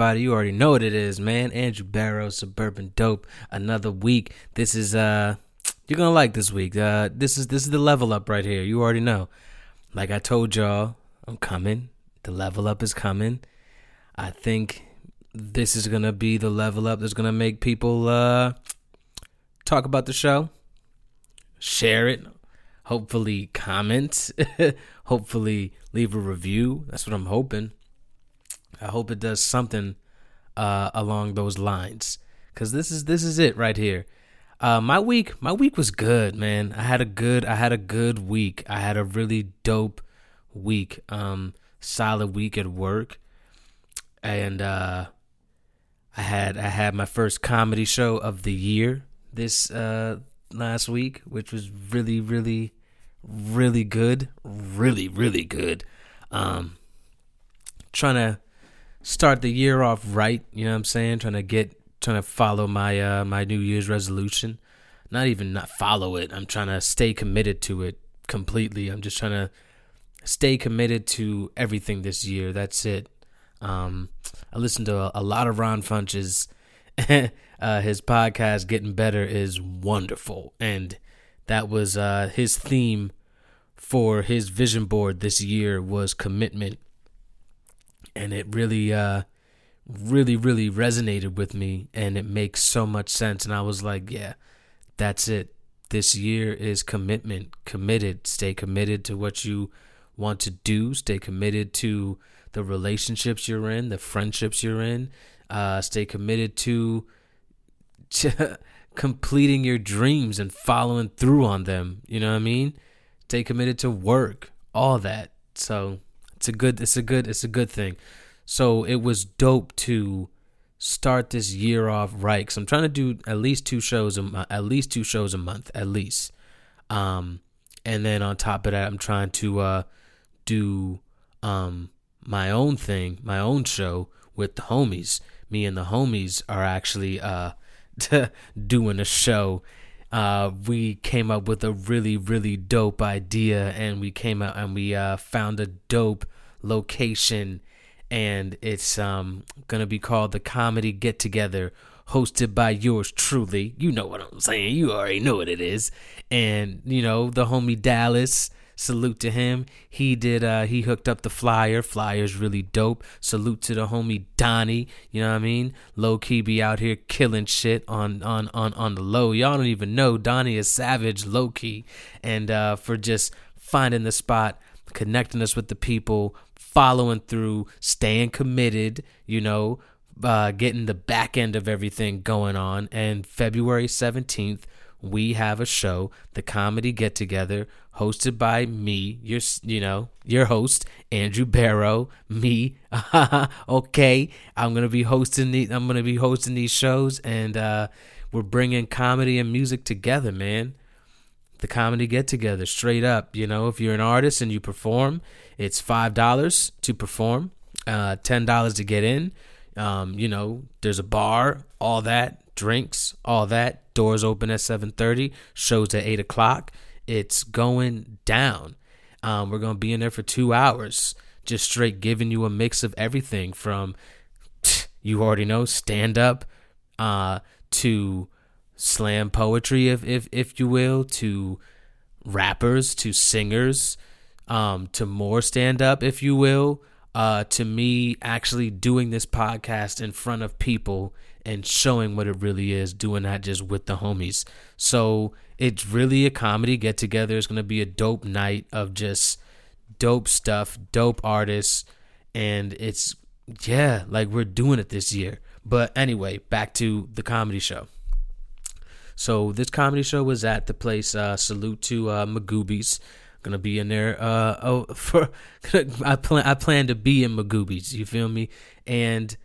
Everybody? You already know what it is, man. Andrew Barrow, Suburban Dope. Another week. This is uh, you're gonna like this week. Uh, this is this is the level up right here. You already know. Like I told y'all, I'm coming. The level up is coming. I think this is gonna be the level up that's gonna make people uh talk about the show share it, hopefully comment, hopefully leave a review. That's what I'm hoping. I hope it does something uh, along those lines because this is this is it right here. Uh, my week, my week was good, man. I had a good, I had a good week. I had a really dope week, um, solid week at work, and uh, I had I had my first comedy show of the year this uh last week, which was really, really, really good. Really, really good. Um, trying to start the year off right. You know what I'm saying? Trying to get, trying to follow my uh my New Year's resolution. Not even not follow it. I'm trying to stay committed to it completely. I'm just trying to stay committed to everything this year. That's it. Um, I listened to a, a lot of Ron Funches uh, his podcast getting better is wonderful and that was uh, his theme for his vision board this year was commitment and it really uh, really really resonated with me and it makes so much sense and i was like yeah that's it this year is commitment committed stay committed to what you want to do stay committed to the relationships you're in the friendships you're in uh, stay committed to to completing your dreams and following through on them. You know what I mean? Stay committed to work, all that. So it's a good, it's a good, it's a good thing. So it was dope to start this year off right because I'm trying to do at least two shows a at least two shows a month at least. Um, and then on top of that, I'm trying to uh do um my own thing, my own show with the homies. Me and the homies are actually uh doing a show, uh, we came up with a really, really dope idea, and we came out and we uh, found a dope location, and it's um, gonna be called the Comedy Get Together, hosted by yours truly. You know what I'm saying? You already know what it is, and you know the homie Dallas Salute to him. He did uh he hooked up the flyer. Flyer's really dope. Salute to the homie Donnie. You know what I mean? Low key be out here killing shit on on on on the low. Y'all don't even know Donnie is savage low key. And uh for just finding the spot, connecting us with the people, following through, staying committed, you know, uh, getting the back end of everything going on. And February 17th, we have a show, the Comedy Get Together, hosted by me, your you know, your host, Andrew Barrow, me. okay, I'm to be hosting the I'm to be hosting these shows and uh we're bringing comedy and music together, man. The comedy get together straight up, you know, if you're an artist and you perform, it's $5 to perform, uh $10 to get in. Um, you know, there's a bar, all that, drinks, all that. Doors open at 7:30, shows at 8 o'clock. It's going down. Um, we're gonna be in there for two hours, just straight giving you a mix of everything from you already know stand up uh, to slam poetry, if if if you will, to rappers, to singers, um, to more stand up, if you will, uh, to me actually doing this podcast in front of people and showing what it really is, doing that just with the homies. So it's really a comedy get together. It's gonna be a dope night of just dope stuff, dope artists, and it's yeah, like we're doing it this year. But anyway, back to the comedy show. So this comedy show was at the place. Uh, salute to uh, Magooby's. Gonna be in there. Uh, oh, for I plan I plan to be in Magooby's. You feel me? And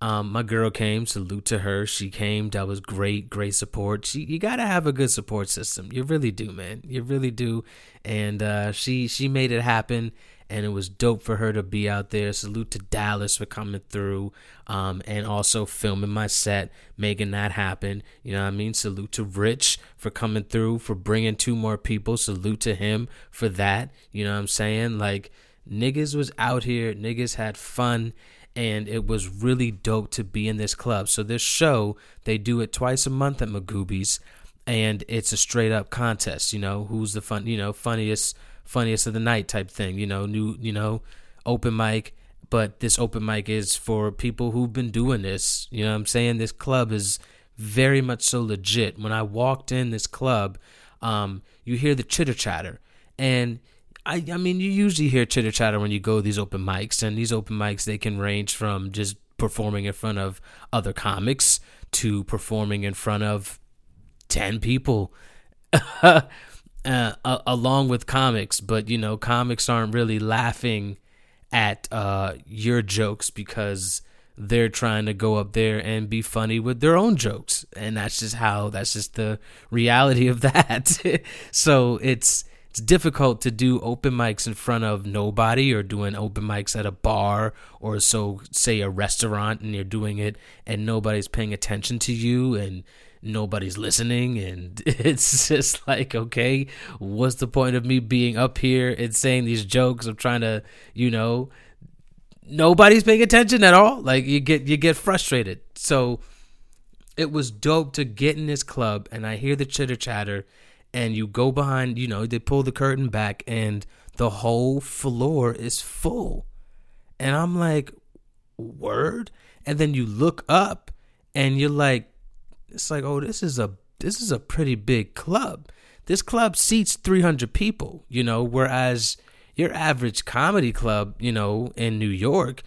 um, my girl came. Salute to her. She came. That was great. Great support. She, you gotta have a good support system. You really do, man. You really do. And uh, she she made it happen and it was dope for her to be out there. Salute to Dallas for coming through, um, and also filming my set, making that happen. You know what I mean? Salute to Rich for coming through, for bringing two more people. Salute to him for that. You know what I'm saying? Like niggas was out here, niggas had fun. And it was really dope to be in this club. So this show, they do it twice a month at Magooby's, and it's a straight up contest. You know who's the fun, you know, funniest funniest of the night type thing. You know, new you know, open mic. But this open mic is for people who've been doing this. You know I'm saying? This club is very much so legit. When I walked in this club, um, you hear the chitter chatter. And I, I mean, you usually hear chitter chatter when you go to these open mics, and these open mics they can range from just performing in front of other comics to performing in front of ten people. uh, along with comics, but you know, comics aren't really laughing at uh, your jokes because they're trying to go up there and be funny with their own jokes, and that's just how that's just the reality of that. so it's it's difficult to do open mics in front of nobody or doing open mics at a bar or so say a restaurant and you're doing it and nobody's paying attention to you and nobody's listening and it's just like okay what's the point of me being up here and saying these jokes i'm trying to you know nobody's paying attention at all? Like you get you get frustrated. So it was dope to get in this club and i hear the chitter chatter and you go behind you know they pull the curtain back and the whole floor is full and i'm like word and then you look up and you're like it's like, oh, this is a this is a pretty big club. This club seats 300 people, you know, whereas your average comedy club, you know, in New York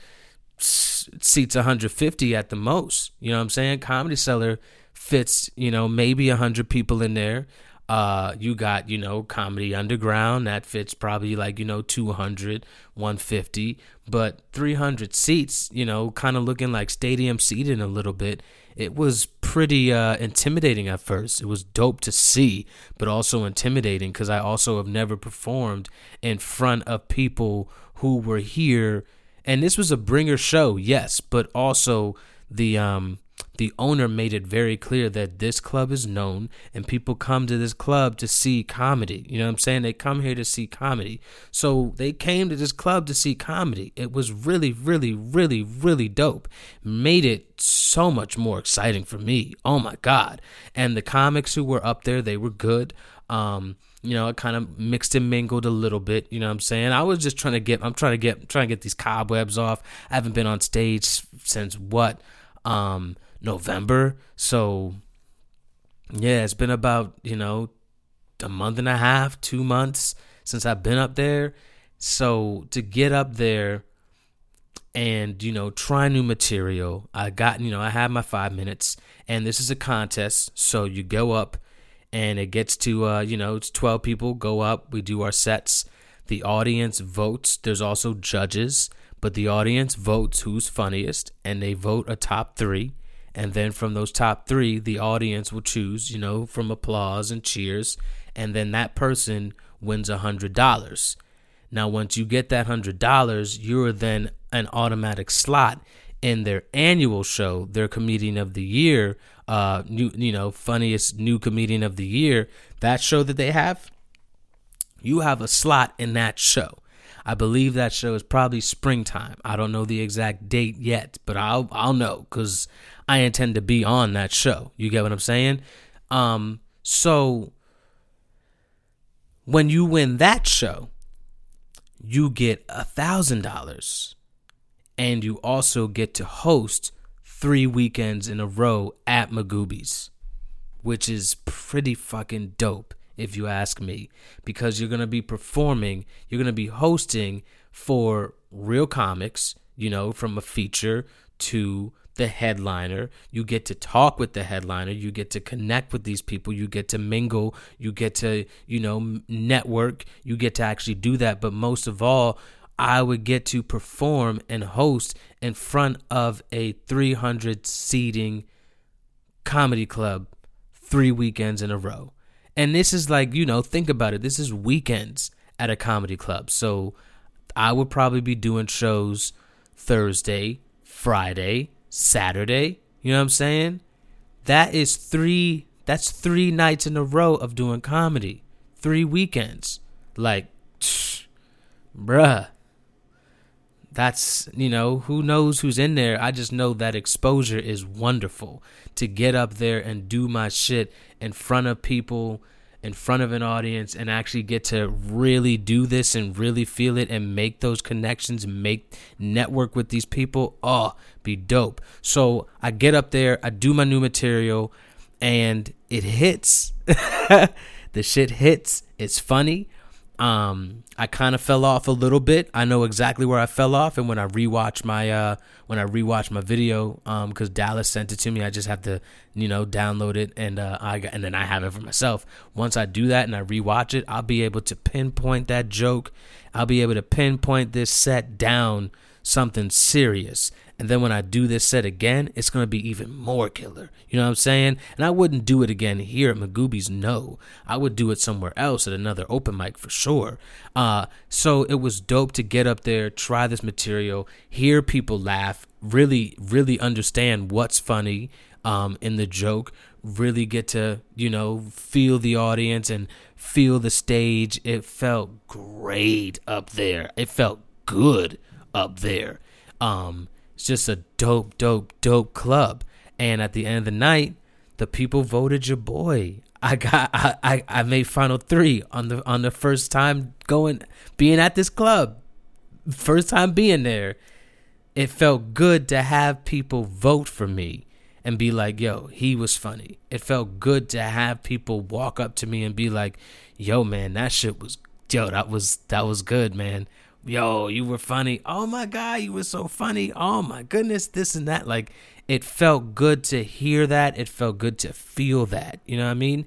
seats 150 at the most. You know what I'm saying? Comedy Cellar fits, you know, maybe 100 people in there. Uh, you got, you know, Comedy Underground that fits probably like, you know, 200, 150, but 300 seats, you know, kind of looking like stadium seating a little bit it was pretty uh, intimidating at first. It was dope to see, but also intimidating because I also have never performed in front of people who were here. And this was a bringer show, yes, but also the um, the owner made it very clear that this club is known and people come to this club to see comedy. You know what I'm saying? They come here to see comedy. So they came to this club to see comedy. It was really, really, really, really dope. Made it so much more exciting for me. Oh my God. And the comics who were up there, they were good. Um, you know, it kind of mixed and mingled a little bit. You know what I'm saying? I was just trying to get, I'm trying to get, trying to get these cobwebs off. I haven't been on stage since what? Um, November. So yeah, it's been about, you know, a month and a half, two months since I've been up there. So to get up there and, you know, try new material, I got, you know, I have my five minutes and this is a contest. So you go up and it gets to, uh, you know, it's 12 people go up. We do our sets. The audience votes. There's also judges, but the audience votes who's funniest and they vote a top three and then from those top three the audience will choose you know from applause and cheers. And then that person wins a hundred dollars. Now once you get that hundred dollars you're then an automatic slot in their annual show their comedian of the year uh new you know funniest new comedian of the year that show that they have you have a slot in that show I believe that show is probably springtime. I don't know the exact date yet, but I'll I'll know because I intend to be on that show. You get what I'm saying? Um, so when you win that show, you get a thousand dollars, and you also get to host three weekends in a row at Magooby's, which is pretty fucking dope if you ask me, because you're gonna be performing, you're gonna be hosting for real comics, you know, from a feature to the headliner. You get to talk with the headliner. You get to connect with these people. You get to mingle. You get to, you know, network. You get to actually do that. But most of all, I would get to perform and host in front of a 300 seating comedy club three weekends in a row. And this is like, you know, think about it. This is weekends at a comedy club. So I would probably be doing shows Thursday, Friday, Saturday. You know what I'm saying? That is three that's three nights in a row of doing comedy. Three weekends. Like bruh. That's, you know, who knows who's in there. I just know that exposure is wonderful to get up there and do my shit in front of people in front of an audience and actually get to really do this and really feel it and make those connections, make network with these people, oh, be dope. So I get up there, I do my new material, and it hits. the shit hits. It's funny. Um, I kind of fell off a little bit. I know exactly where I fell off, and when I rewatch my uh, when I rewatch my video, um, because Dallas sent it to me, I just have to, you know, download it, and uh, I and then I have it for myself. Once I do that and I rewatch it, I'll be able to pinpoint that joke. I'll be able to pinpoint this set down something serious. And then when I do this set again, it's going to be even more killer. You know what I'm saying? And I wouldn't do it again here at Magooby's, no. I would do it somewhere else at another open mic for sure. Uh, so it was dope to get up there, try this material, hear people laugh, really, really understand what's funny um, in the joke, really get to, you know, feel the audience and feel the stage. It felt great up there. It felt good up there. Um, it's just a dope, dope, dope club. And at the end of the night, the people voted your boy. I got I, I, I made final three on the on the first time going being at this club. First time being there. It felt good to have people vote for me and be like, yo, he was funny. It felt good to have people walk up to me and be like, yo, man, that shit was yo, that was that was good, man yo, you were funny. Oh my God, you were so funny. Oh my goodness, this and that. Like, it felt good to hear that. It felt good to feel that. You know what I mean?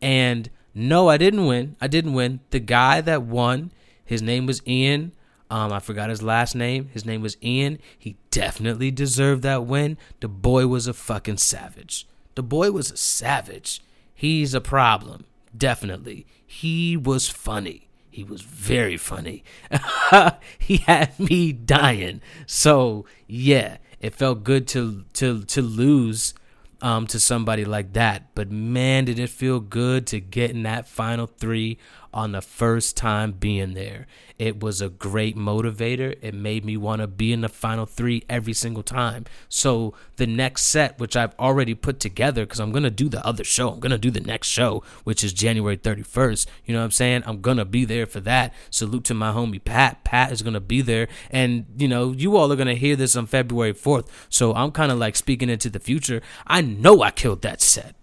And no, I didn't win. I didn't win. The guy that won, his name was Ian. Um, I forgot his last name. His name was Ian. He definitely deserved that win. The boy was a fucking savage. The boy was a savage. He's a problem. Definitely. He was funny. He was very funny. he had me dying. So yeah, it felt good to to to lose um to somebody like that. But man, did it feel good to get in that final three on the first time being there. It was a great motivator. It made me want to be in the final three every single time. So the next set, which I've already put together, because I'm gonna do the other show. I'm gonna do the next show, which is January 31st. You know what I'm saying? I'm gonna be there for that. Salute to my homie Pat. Pat is gonna be there, and you know, you all are gonna hear this on February 4th. So I'm kind of like speaking into the future. I know I killed that set.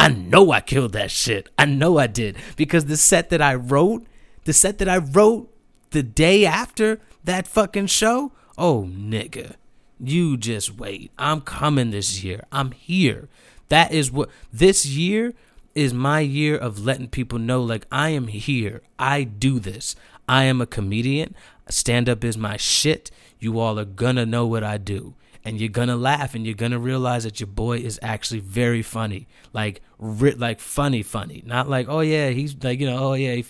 I know I killed that shit. I know I did because the set that I wrote, the set that I wrote the day after that fucking show, oh nigga, you just wait. I'm coming this year. I'm here. That is what this year is my year of letting people know like I am here. I do this. I am a comedian. Stand up is my shit. You all are gonna know what I do and you're gonna laugh and you're gonna realize that your boy is actually very funny. Like ri- like funny funny. Not like oh yeah he's like you know oh yeah he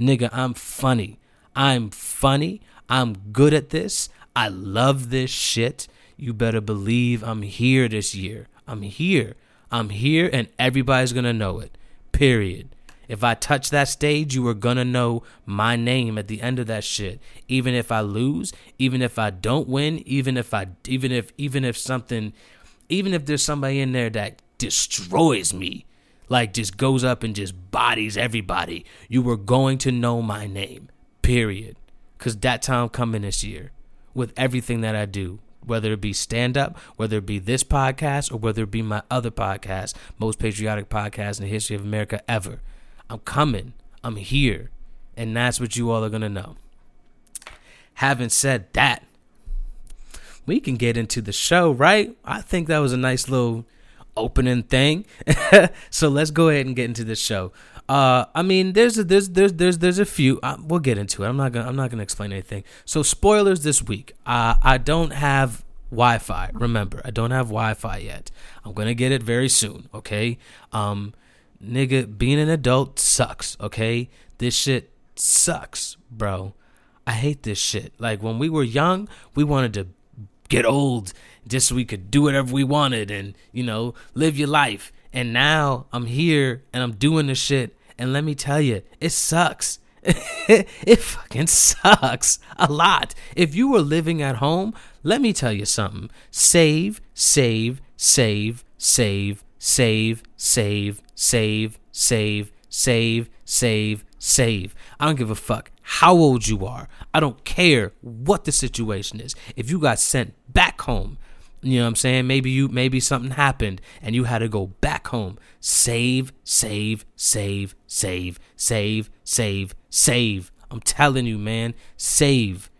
nigga i'm funny. I'm funny. I'm good at this. I love this shit. You better believe i'm here this year. I'm here. I'm here and everybody's gonna know it. Period if I touch that stage, you are gonna know my name at the end of that shit. Even if I lose, even if I don't win, even if I even if even if something even if there's somebody in there that destroys me, like just goes up and just bodies everybody. You were going to know my name. Period. Cause that time coming this year with everything that I do. Whether it be stand up, whether it be this podcast, or whether it be my other podcast, most patriotic podcast in the history of America ever. I'm coming. I'm here. And that's what you all are gonna know. Having said that, we can get into the show, right? I think that was a nice little opening thing. so let's go ahead and get into the show. Uh, I mean, there's a, there's there's there's there's a few. Uh, we'll get into it. I'm not gonna I'm not gonna explain anything. So spoilers this week. Uh, I don't have Wi-Fi. Remember, I don't have Wi-Fi yet. I'm gonna get it very soon. Okay. Um, nigga, being an adult sucks. Okay, this shit sucks, bro. I hate this shit. Like when we were young, we wanted to get old just so we could do whatever we wanted and you know live your life. And now I'm here and I'm doing this shit and let me tell you, it sucks. it fucking sucks a lot. If you were living at home, let me tell you something. Save, save, save, save, save, save, save, save, save, save, save. I don't give a fuck how old you are. I don't care what the situation is. If you got sent back home, you know what I'm saying? Maybe you maybe something happened and you had to go back home. Save, save, save, save, save, save, save. I'm telling you, man, save.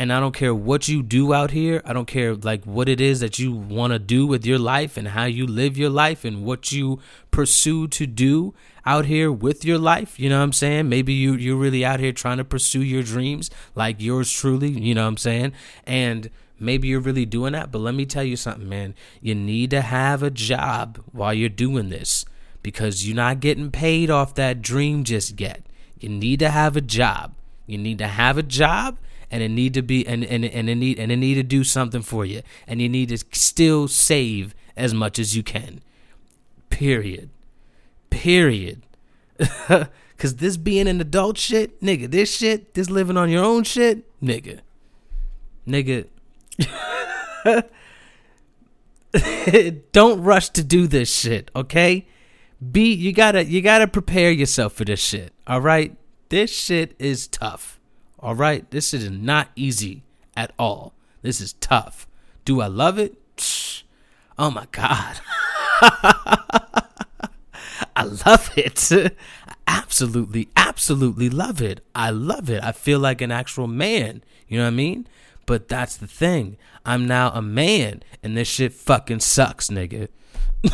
And I don't care what you do out here. I don't care like what it is that you want to do with your life and how you live your life and what you pursue to do out here with your life. You know what I'm saying? Maybe you you're really out here trying to pursue your dreams like yours truly, you know what I'm saying? And Maybe you're really doing that, but let me tell you something, man. You need to have a job while you're doing this because you're not getting paid off that dream just yet. You need to have a job. You need to have a job and it need to be and, and, and it need and it need to do something for you. And you need to still save as much as you can. Period. Period. Cause this being an adult shit, nigga, this shit, this living on your own shit, nigga. Nigga, Don't rush to do this shit, okay? Be you gotta you gotta prepare yourself for this shit. All right, this shit is tough. All right, this is not easy at all. This is tough. Do I love it? Oh my god. I love it. I absolutely, absolutely love it. I love it. I feel like an actual man. You know what I mean? But that's the thing. I'm now a man, and this shit fucking sucks, nigga.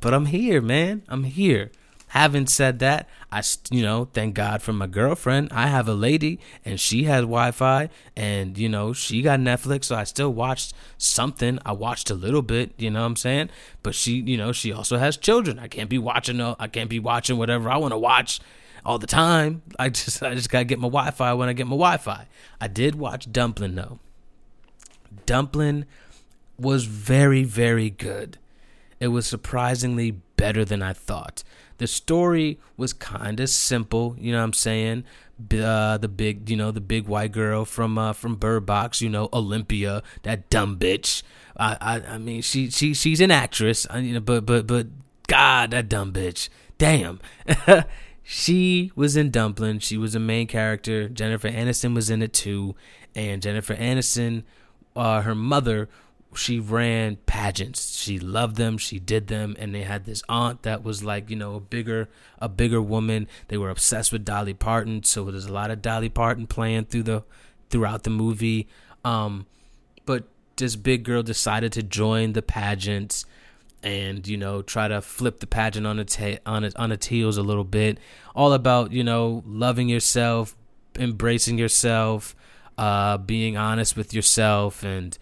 but I'm here, man. I'm here. Having said that, I, you know, thank God for my girlfriend. I have a lady and she has Wi Fi and, you know, she got Netflix. So I still watched something. I watched a little bit, you know what I'm saying? But she, you know, she also has children. I can't be watching, I can't be watching whatever I want to watch all the time. I just I just gotta get my Wi-Fi when I get my Wi-Fi. I did watch Dumpling though. Dumpling was very very good. It was surprisingly better than I thought. The story was kind of simple, you know what I'm saying? Uh, the big, you know, the big white girl from uh, from Bird Box, you know, Olympia, that dumb bitch. I, I, I mean, she, she, she's an actress, you know, but, but, but, God, that dumb bitch. Damn. she was in Dumpling. She was a main character. Jennifer Aniston was in it too. And Jennifer Aniston, uh, her mother, she ran pageants. She loved them. She did them. And they had this aunt that was like, you know, a bigger, a bigger woman. They were obsessed with Dolly Parton. So there's a lot of Dolly Parton playing through the, throughout the movie. Um, but this big girl decided to join the pageants and you know try to flip the pageant on its head, on its on its heels a little bit. All about you know loving yourself, embracing yourself, uh, being honest with yourself, and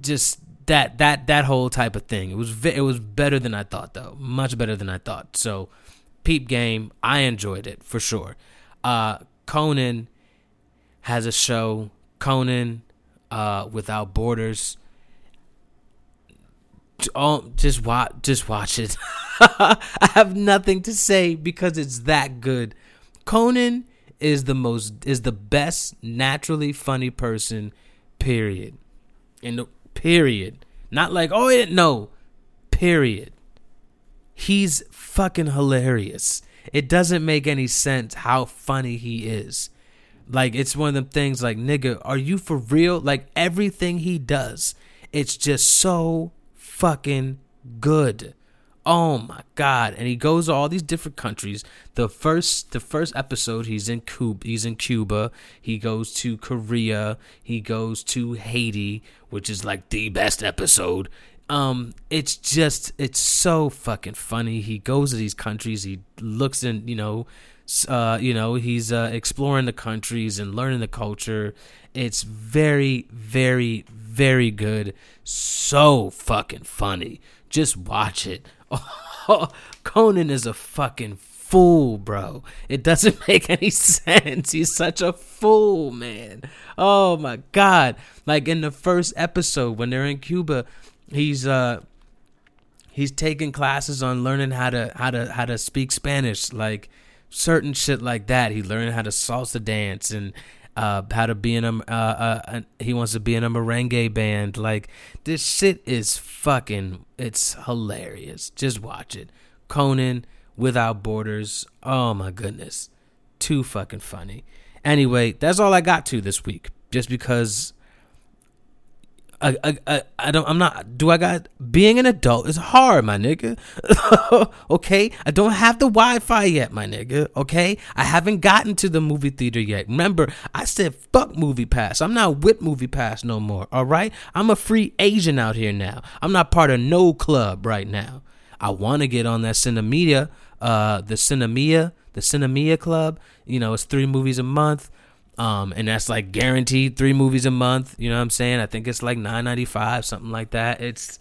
just that that that whole type of thing. It was it was better than I thought though, much better than I thought. So, Peep Game, I enjoyed it for sure. Uh, Conan has a show, Conan uh, Without Borders oh, just watch, just watch it. I have nothing to say because it's that good. Conan is the most is the best naturally funny person. Period. In the period. Not like oh yeah, no. Period. He's fucking hilarious. It doesn't make any sense how funny he is. Like it's one of them things like nigga, are you for real? Like everything he does, it's just so fucking good. Oh my god! And he goes to all these different countries. The first, the first episode, he's in Cuba. He's in Cuba. He goes to Korea. He goes to Haiti, which is like the best episode. Um, it's just, it's so fucking funny. He goes to these countries. He looks in, you know, uh, you know, he's uh, exploring the countries and learning the culture. It's very, very, very good. So fucking funny. Just watch it. Conan is a fucking fool, bro. It doesn't make any sense. He's such a fool, man. Oh my god. Like in the first episode when they're in Cuba, he's uh he's taking classes on learning how to how to how to speak Spanish, like certain shit like that. He learned how to salsa dance and uh, how to be in a, uh, uh, he wants to be in a merengue band. Like this shit is fucking, it's hilarious. Just watch it. Conan without borders. Oh my goodness, too fucking funny. Anyway, that's all I got to this week. Just because I, I, I, don't I'm not do I got being an adult is hard, my nigga. okay? I don't have the Wi-Fi yet, my nigga. Okay? I haven't gotten to the movie theater yet. Remember, I said fuck movie pass. I'm not with movie pass no more. All right? I'm a free Asian out here now. I'm not part of no club right now. I want to get on that Cinemedia, uh the Sinemia, the Sinemia club. You know, it's 3 movies a month. Um, and that's like guaranteed three movies a month. You know what I'm saying? I think it's like nine ninety five, something like that. It's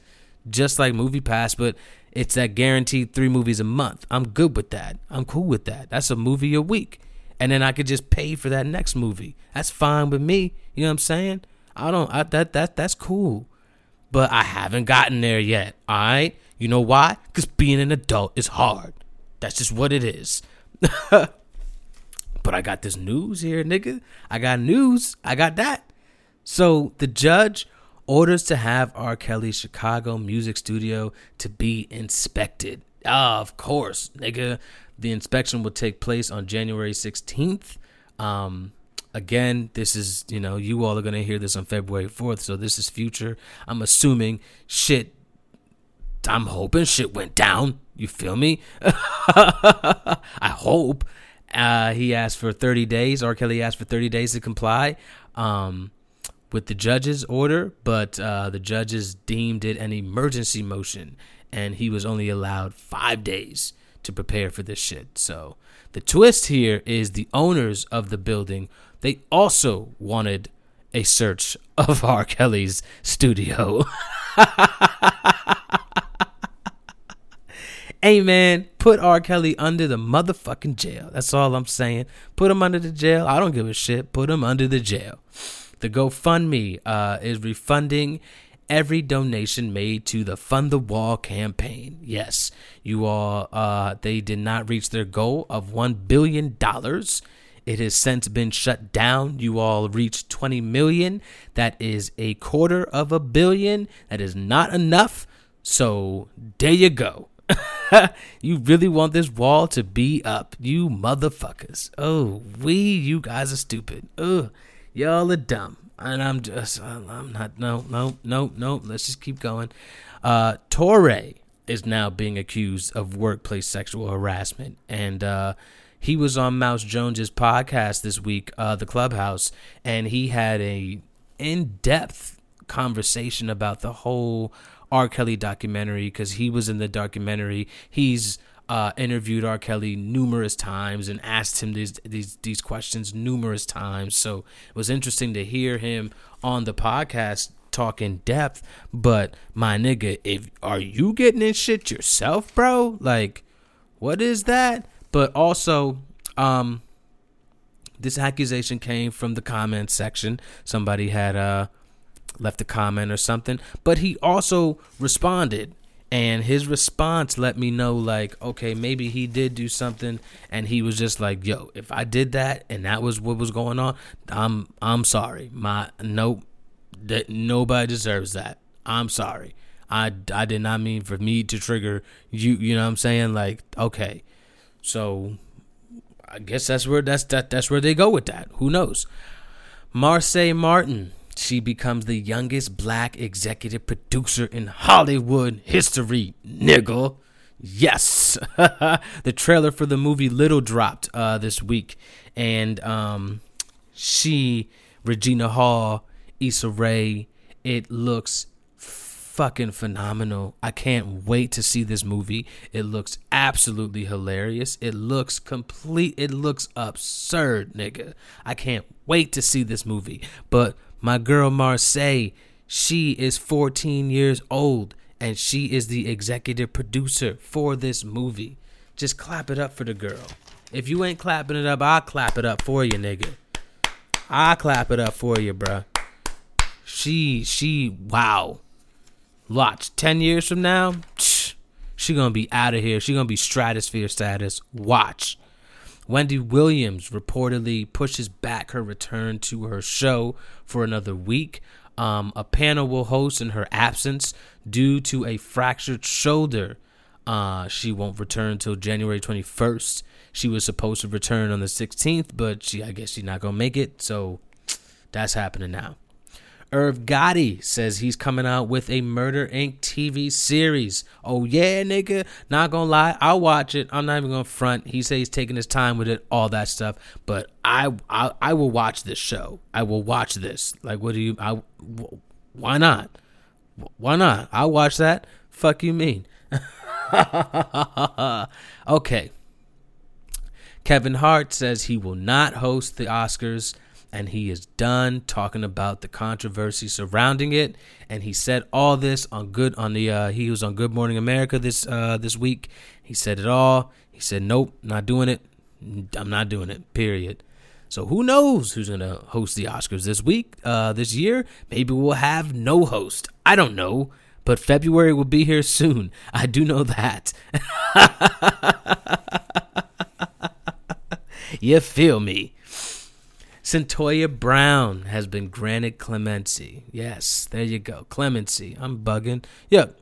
just like Movie Pass, but it's that guaranteed three movies a month. I'm good with that. I'm cool with that. That's a movie a week, and then I could just pay for that next movie. That's fine with me. You know what I'm saying? I don't. I, that that that's cool, but I haven't gotten there yet. All right. You know why? Because being an adult is hard. That's just what it is. But I got this news here, nigga. I got news. I got that. So the judge orders to have R. Kelly's Chicago music studio to be inspected. Of course, nigga. The inspection will take place on January 16th. Um, again, this is, you know, you all are going to hear this on February 4th, so this is future. I'm assuming shit, I'm hoping shit went down. You feel me? I hope. Uh, he asked for 30 days. R. Kelly asked for 30 days to comply um, with the judge's order, but uh, the judges deemed it an emergency motion, and he was only allowed five days to prepare for this shit. So the twist here is the owners of the building they also wanted a search of R. Kelly's studio. Hey man, put R. Kelly under the motherfucking jail. That's all I'm saying. Put him under the jail. I don't give a shit. Put him under the jail. The GoFundMe uh, is refunding every donation made to the Fund the Wall campaign. Yes, you all, uh, they did not reach their goal of $1 billion. It has since been shut down. You all reached 20 million. That is a quarter of a billion. That is not enough. So there you go. you really want this wall to be up, you motherfuckers. Oh, we, you guys are stupid. Ugh, y'all are dumb. And I'm just, I'm not, no, no, no, no. Let's just keep going. Uh, Touré is now being accused of workplace sexual harassment. And, uh, he was on Mouse Jones's podcast this week, uh, the Clubhouse, and he had a in-depth conversation about the whole R. Kelly documentary because he was in the documentary. He's uh, interviewed R. Kelly numerous times and asked him these these these questions numerous times. So it was interesting to hear him on the podcast talk in depth. But my nigga, if are you getting in shit yourself, bro? Like, what is that? But also, um, this accusation came from the comment section. Somebody had uh left a comment or something, but he also responded. And his response let me know, like, okay, maybe he did do something, and he was just like, "Yo, if I did that and that was what was going on, I'm I'm sorry. My nope, that nobody deserves that. I'm sorry. I, I did not mean for me to trigger you. You know what I'm saying? Like, okay, so I guess that's where that's that that's where they go with that. Who knows? Marsai Martin. She becomes the youngest black executive producer in Hollywood history, nigga. Yes. the trailer for the movie Little dropped uh, this week. And um, she, Regina Hall, Issa Rae, it looks fucking phenomenal. I can't wait to see this movie. It looks absolutely hilarious. It looks complete. It looks absurd, nigga. I can't wait to see this movie. But my girl Marsai, she is 14 years old and she is the executive producer for this movie. Just clap it up for the girl. If you ain't clapping it up, I'll clap it up for you, nigga. I'll clap it up for you, bruh. She, she, wow. Watch, 10 years from now, she gonna be out of here. She gonna be stratosphere status. Watch. Wendy Williams reportedly pushes back her return to her show for another week. Um, a panel will host in her absence due to a fractured shoulder. Uh, she won't return until January 21st. She was supposed to return on the 16th, but she, I guess she's not gonna make it. So that's happening now. Irv Gotti says he's coming out with a Murder Inc. TV series. Oh yeah, nigga. Not gonna lie, I'll watch it. I'm not even gonna front. He says he's taking his time with it, all that stuff. But I, I, I will watch this show. I will watch this. Like, what do you? I, why not? Why not? I'll watch that. Fuck you mean? okay. Kevin Hart says he will not host the Oscars and he is done talking about the controversy surrounding it. And he said all this on good on the uh, he was on Good Morning America this uh, this week. He said it all. He said, "Nope, not doing it. I'm not doing it." Period. So who knows who's gonna host the Oscars this week, uh, this year? Maybe we'll have no host. I don't know, but February will be here soon. I do know that. you feel me? Cyntoia Brown has been granted clemency. Yes, there you go. Clemency. I'm bugging. Yep.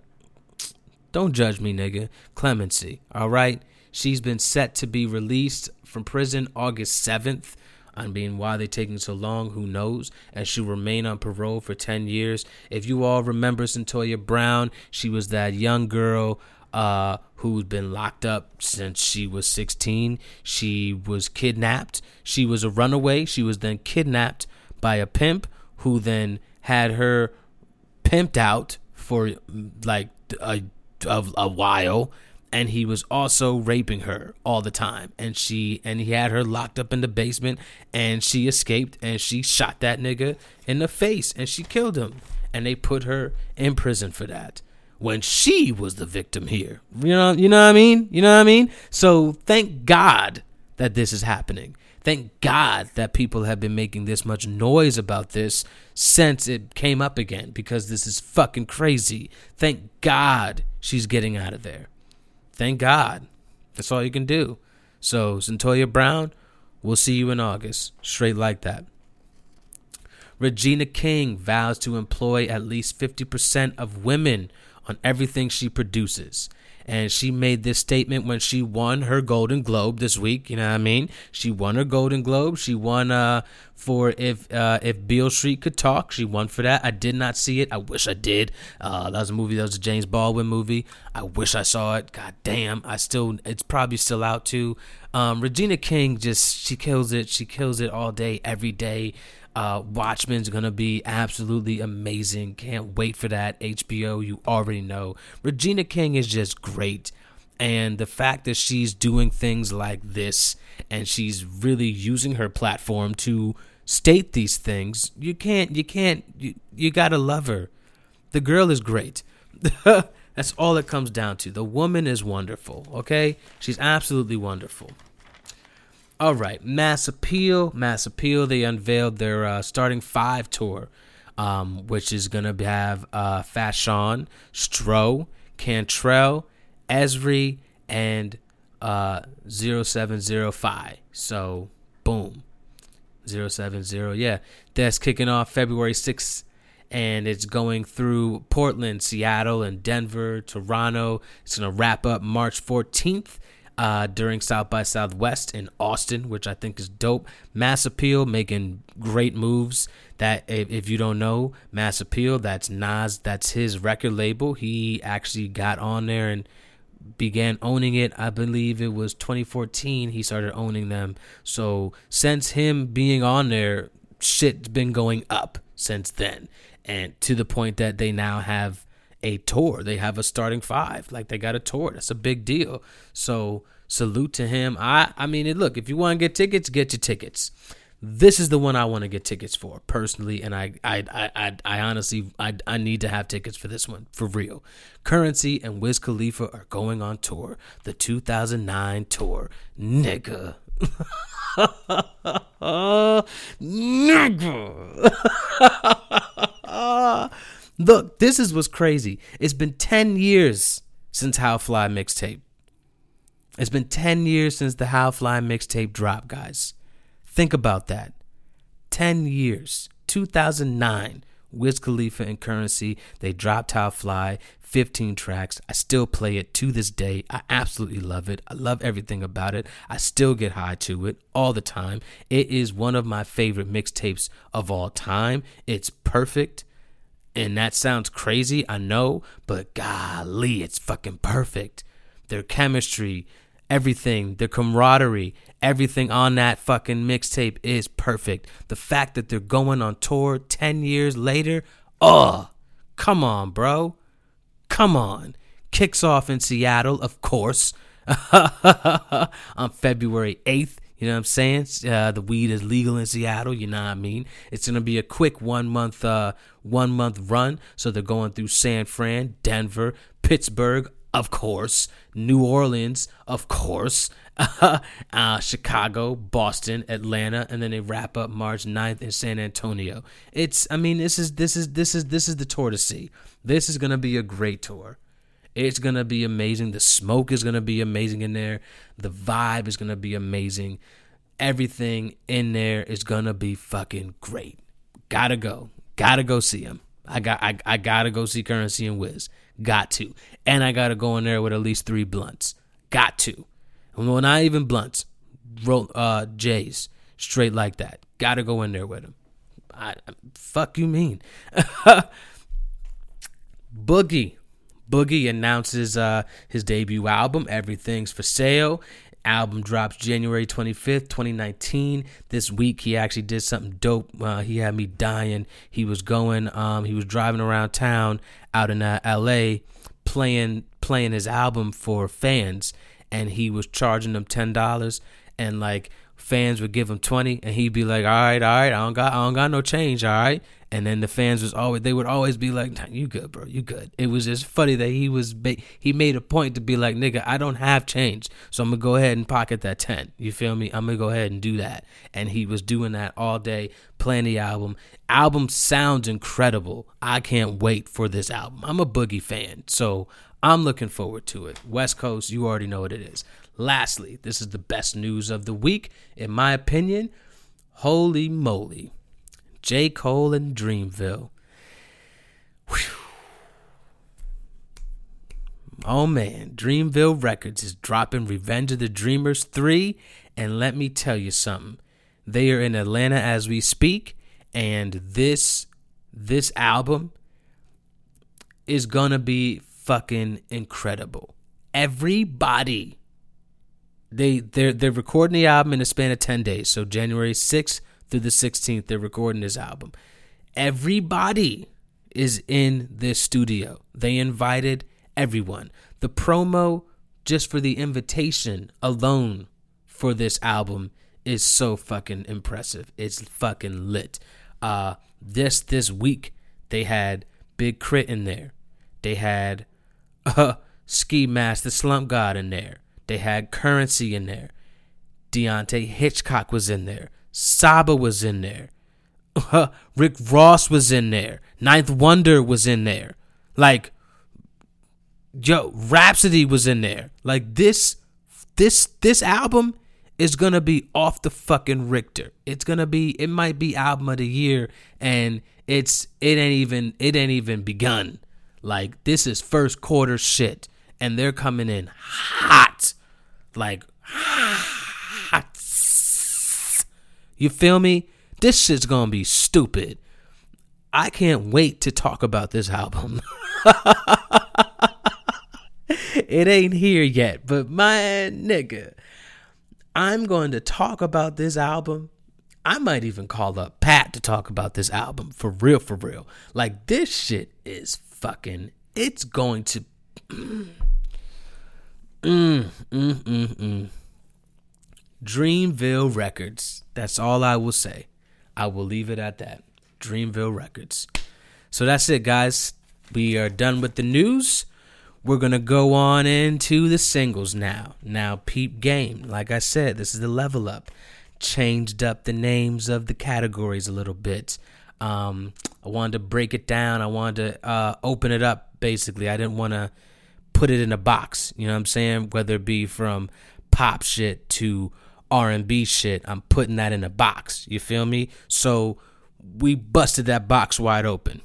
Don't judge me, nigga. Clemency. All right. She's been set to be released from prison August 7th. I mean, why they taking so long? Who knows? And she'll remain on parole for 10 years. If you all remember Cyntoia Brown, she was that young girl uh, who's been locked up since she was 16. She was kidnapped. She was a runaway. She was then kidnapped by a pimp who then had her pimped out for like a, a, a while and he was also raping her all the time and she and he had her locked up in the basement and she escaped and she shot that nigga in the face and she killed him and they put her in prison for that when she was the victim here. You know, you know what I mean? You know what I mean? So thank God that this is happening. Thank God that people have been making this much noise about this since it came up again because this is fucking crazy. Thank God she's getting out of there. Thank God. That's all you can do. So, Cyntoia Brown, we'll see you in August. Straight like that. Regina King vows to employ at least 50% of women on everything she produces. And she made this statement when she won her Golden Globe this week. You know what I mean? She won her Golden Globe. She won uh, for if uh, if Beale Street could talk. She won for that. I did not see it. I wish I did. Uh, that was a movie. That was a James Baldwin movie. I wish I saw it. God damn. I still. It's probably still out too. Um, Regina King just she kills it. She kills it all day, every day. Uh, Watchmen's gonna be absolutely amazing. Can't wait for that. HBO, you already know. Regina King is just great. And the fact that she's doing things like this and she's really using her platform to state these things, you can't, you can't, you, you gotta love her. The girl is great. That's all it comes down to. The woman is wonderful, okay? She's absolutely wonderful. All right, Mass Appeal. Mass Appeal. They unveiled their uh, starting five tour, um, which is gonna have uh, Fashawn, Stro, Cantrell, Esri, and uh, 0705. So, boom. 070. Yeah, that's kicking off February 6th and it's going through Portland, Seattle, and Denver, Toronto. It's going to wrap up March 14th. Uh, during South by Southwest in Austin, which I think is dope. Mass Appeal making great moves. That if, if you don't know, Mass Appeal, that's Nas, that's his record label. He actually got on there and began owning it. I believe it was 2014 he started owning them. So since him being on there, shit's been going up since then. And to the point that they now have a tour. They have a starting five. Like they got a tour. That's a big deal. So salute to him. I I mean, look, if you want to get tickets, get your tickets this is the one I want to get tickets for personally, and I I I I, I honestly I, I need to have tickets for this one for real. Currency and Wiz Khalifa are going on tour, the 2009 tour, nigga. nigga. Look, this is what's crazy. It's been 10 years since How Fly mixtape. It's been 10 years since the How Fly mixtape dropped, guys. Think about that. 10 years. 2009. Wiz Khalifa and Currency. They dropped How Fly, 15 tracks. I still play it to this day. I absolutely love it. I love everything about it. I still get high to it all the time. It is one of my favorite mixtapes of all time. It's perfect. And that sounds crazy, I know, but golly, it's fucking perfect. Their chemistry, everything, their camaraderie, everything on that fucking mixtape is perfect. The fact that they're going on tour 10 years later, oh, come on, bro. Come on. Kicks off in Seattle, of course, on February 8th. You know what I'm saying? Uh, the weed is legal in Seattle. You know what I mean? It's gonna be a quick one month, uh, one month run. So they're going through San Fran, Denver, Pittsburgh, of course, New Orleans, of course, uh, Chicago, Boston, Atlanta, and then they wrap up March 9th in San Antonio. It's, I mean, this is this is this is this is the tour to see. This is gonna be a great tour. It's gonna be amazing. The smoke is gonna be amazing in there. The vibe is gonna be amazing. Everything in there is gonna be fucking great. Gotta go. Gotta go see him. I got I, I gotta go see Currency and Wiz. Got to. And I got to go in there with at least three blunts. Got to. Well, not even blunts. Roll, uh, J's. Straight like that. Got to go in there with him. I, fuck you mean? Boogie. Boogie announces uh, his debut album, Everything's for Sale. Album drops January 25th, 2019. This week, he actually did something dope. Uh, he had me dying. He was going, um, he was driving around town out in uh, LA playing playing his album for fans and he was charging them $10 and like fans would give him 20 and he'd be like all right all right i don't got i don't got no change all right. And then the fans was always they would always be like nah, you good bro you good. It was just funny that he was he made a point to be like nigga i don't have change so i'm gonna go ahead and pocket that 10 you feel me? I'm gonna go ahead and do that. And he was doing that all day playing the album. Album sounds incredible. I can't wait for this album. I'm a boogie fan so i'm looking forward to it. West coast you already know what it is Lastly, this is the best news of the week, in my opinion. Holy moly. J. Cole and Dreamville. Whew. Oh man, Dreamville Records is dropping Revenge of the Dreamers 3, and let me tell you something. They are in Atlanta as we speak, and this this album is gonna be fucking incredible. Everybody they they're they're recording the album in a span of 10 days. So january 6th through the 16th they're recording this album. Everybody is in this studio. They invited everyone. The promo just for the invitation alone for this album is so fucking impressive. It's fucking lit. Uh this this week they had Big K.R.I.T. in there. They had uh ski mask the slump god in there they had Currency in there. Deante' Hitchcock was in there. Saba was in there. Rick Ross was in there. Ninth Wonder was in there. Like, yo, Rapsody was in there. Like this, this, this album is gonna be off the fucking Richter. It's gonna be it might be album of the year and it's it ain't even it ain't even begun. Like this is first quarter shit and they're coming in hot. Like. You feel me? This shit's gonna be stupid. I can't wait to talk about this album. it ain't here yet, but my nigga, I'm going to talk about this album. I might even call up Pat to talk about this album for real, for real. Like, this shit is fucking, it's going to. mm, mm, mm, mm. Dreamville Records. That's all I will say. I will leave it at that. Dreamville Records. So that's it, guys. We are done with the news. We're going to go on into the singles now. Now, peep game. Like I said, this is the level up. Changed up the names of the categories a little bit. Um, I wanted to break it down. I wanted to uh, open it up, basically. I didn't want to put it in a box. You know what I'm saying? Whether it be from pop shit to R&B shit, I'm putting that in a box. You feel me? So we busted that box wide open.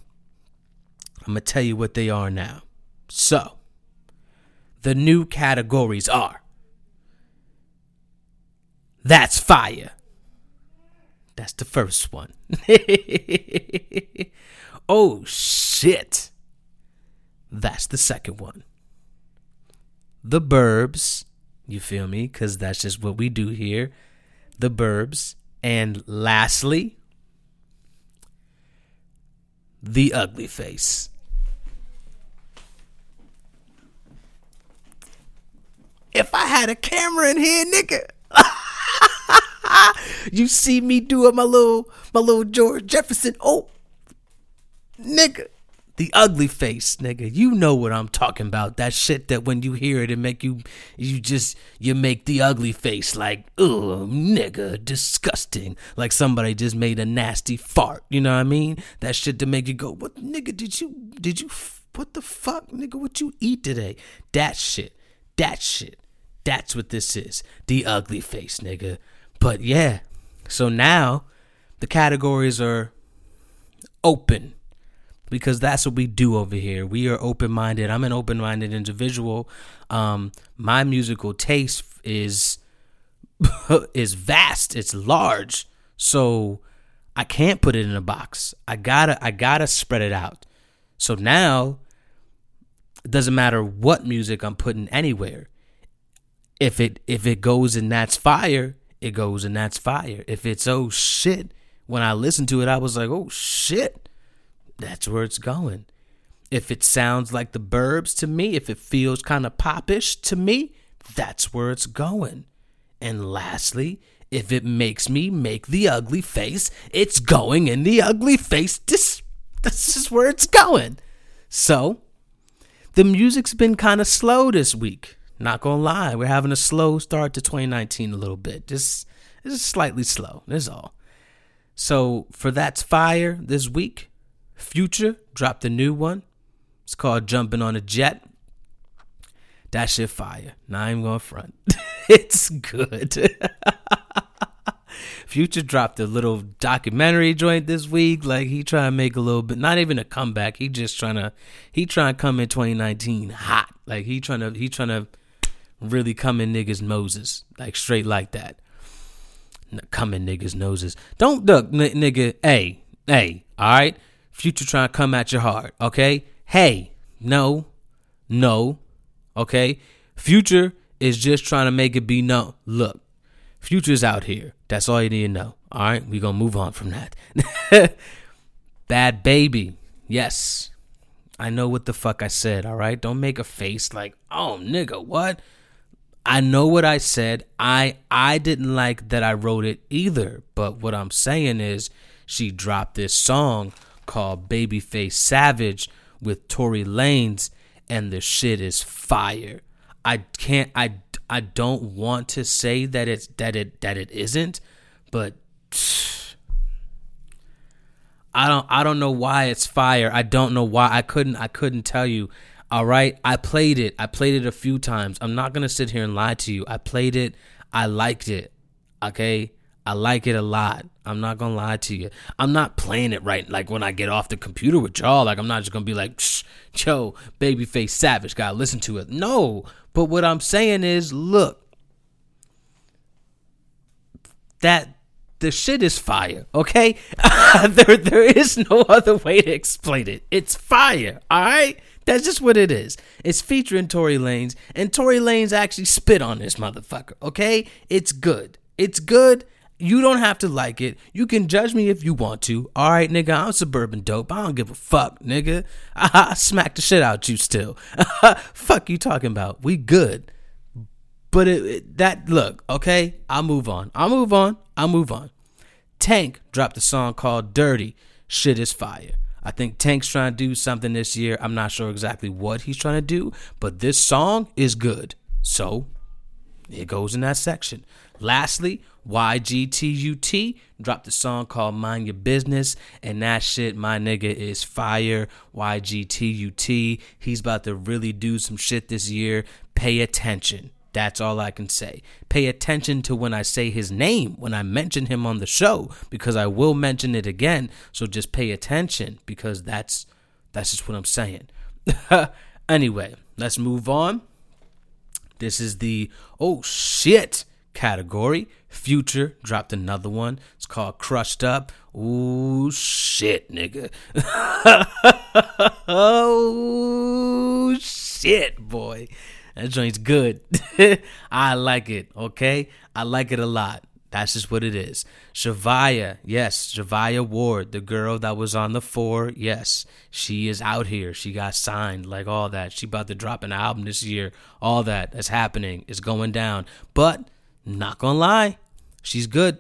I'm to tell you what they are now. So, the new categories are That's Fire. That's the first one. oh, shit. That's the second one. The Burbs. You feel me? Because that's just what we do here. The Burbs. And lastly, The Ugly Face. if I had a camera in here, nigga. you see me doing my little my little George Jefferson. Oh, nigga. The ugly face, nigga. You know what I'm talking about. That shit that when you hear it, it make you, you just, you make the ugly face like, ugh, nigga, disgusting. Like somebody just made a nasty fart. You know what I mean? That shit to make you go, what, nigga, did you, did you, what the fuck, nigga, what you eat today? That shit. That shit. That's what this is. The ugly face, nigga. But yeah. So now the categories are open because that's what we do over here. We are open minded. I'm an open minded individual. Um, my musical taste is is vast. It's large. So I can't put it in a box. I gotta I gotta spread it out. So now it doesn't matter what music I'm putting anywhere if it if it goes and that's fire, it goes and that's fire. If it's oh shit, when I listened to it, I was like, oh shit, that's where it's going. If it sounds like the Burbs to me, if it feels kind of popish to me, that's where it's going. And lastly, if it makes me make the ugly face, it's going in the ugly face. This, this is where it's going. So, the music's been kind of slow this week. Not gonna lie, we're having a slow start to 2019 a little bit. Just, just slightly slow. That's all. So for that's fire this week, Future dropped a new one. It's called Jumping on a Jet. That shit fire. Now I'm going front. it's good. Future dropped a little documentary joint this week. Like he trying to make a little bit, not even a comeback. He just trying to, he trying to come in 2019 hot. Like he trying to, he trying to really come in niggas' noses, like straight like that. Come in niggas' noses. Don't duck, n- nigga. Hey, hey, all right. Future trying to come at your heart, okay? Hey, no, no, okay. Future is just trying to make it be known. Look, Future's out here. That's all you need to know. All right, we gonna move on from that. Bhad Bhabie, yes. I know what the fuck I said, all right? Don't make a face like, oh, nigga, what? I know what I said. I I didn't like that I wrote it either, but what I'm saying is she dropped this song called Babyface Savage with Tory Lanez and the shit is fire. I can't I I don't want to say that it's that it that it isn't, but I don't I don't know why it's fire. I don't know why I couldn't I couldn't tell you. All right, I played it. I played it a few times. I'm not gonna sit here and lie to you. I played it. I liked it. Okay? I like it a lot. I'm not gonna lie to you. I'm not playing it right like when I get off the computer with y'all. Like I'm not just gonna be like, Joe, babyface savage, gotta listen to it. No. But what I'm saying is, look, that the shit is fire, okay? there there is no other way to explain it. It's fire, all right? That's just what it is. It's featuring Tory Lanez, and Tory Lanez actually spit on this motherfucker, okay? It's good. It's good. You don't have to like it. You can judge me if you want to. All right, nigga, I'm suburban dope. I don't give a fuck, nigga. I, I smack the shit out you still. fuck you talking about? We good. But it, it, that look, okay? I'll move on. I'll move on. I'll move on. Tank dropped a song called Dirty. Shit is fire. I think Tank's trying to do something this year. I'm not sure exactly what he's trying to do, but this song is good. So it goes in that section. Lastly, YGTUT dropped a song called Mind Your Business, and that shit, my nigga, is fire. YGTUT, he's about to really do some shit this year. Pay attention. That's all I can say. Pay attention to when I say his name, when I mention him on the show, because I will mention it again. So just pay attention because that's that's just what I'm saying. anyway, let's move on. This is the oh shit category. Future dropped another one. It's called Crushed Up. Ooh shit, nigga. oh shit, boy. That joint's good. I like it, okay? I like it a lot. That's just what it is. Zhavia, yes, Zhavia Ward, the girl that was on the four, yes, she is out here. She got signed, like all that. She about to drop an album this year. All that that's happening is going down. But not gonna lie, she's good.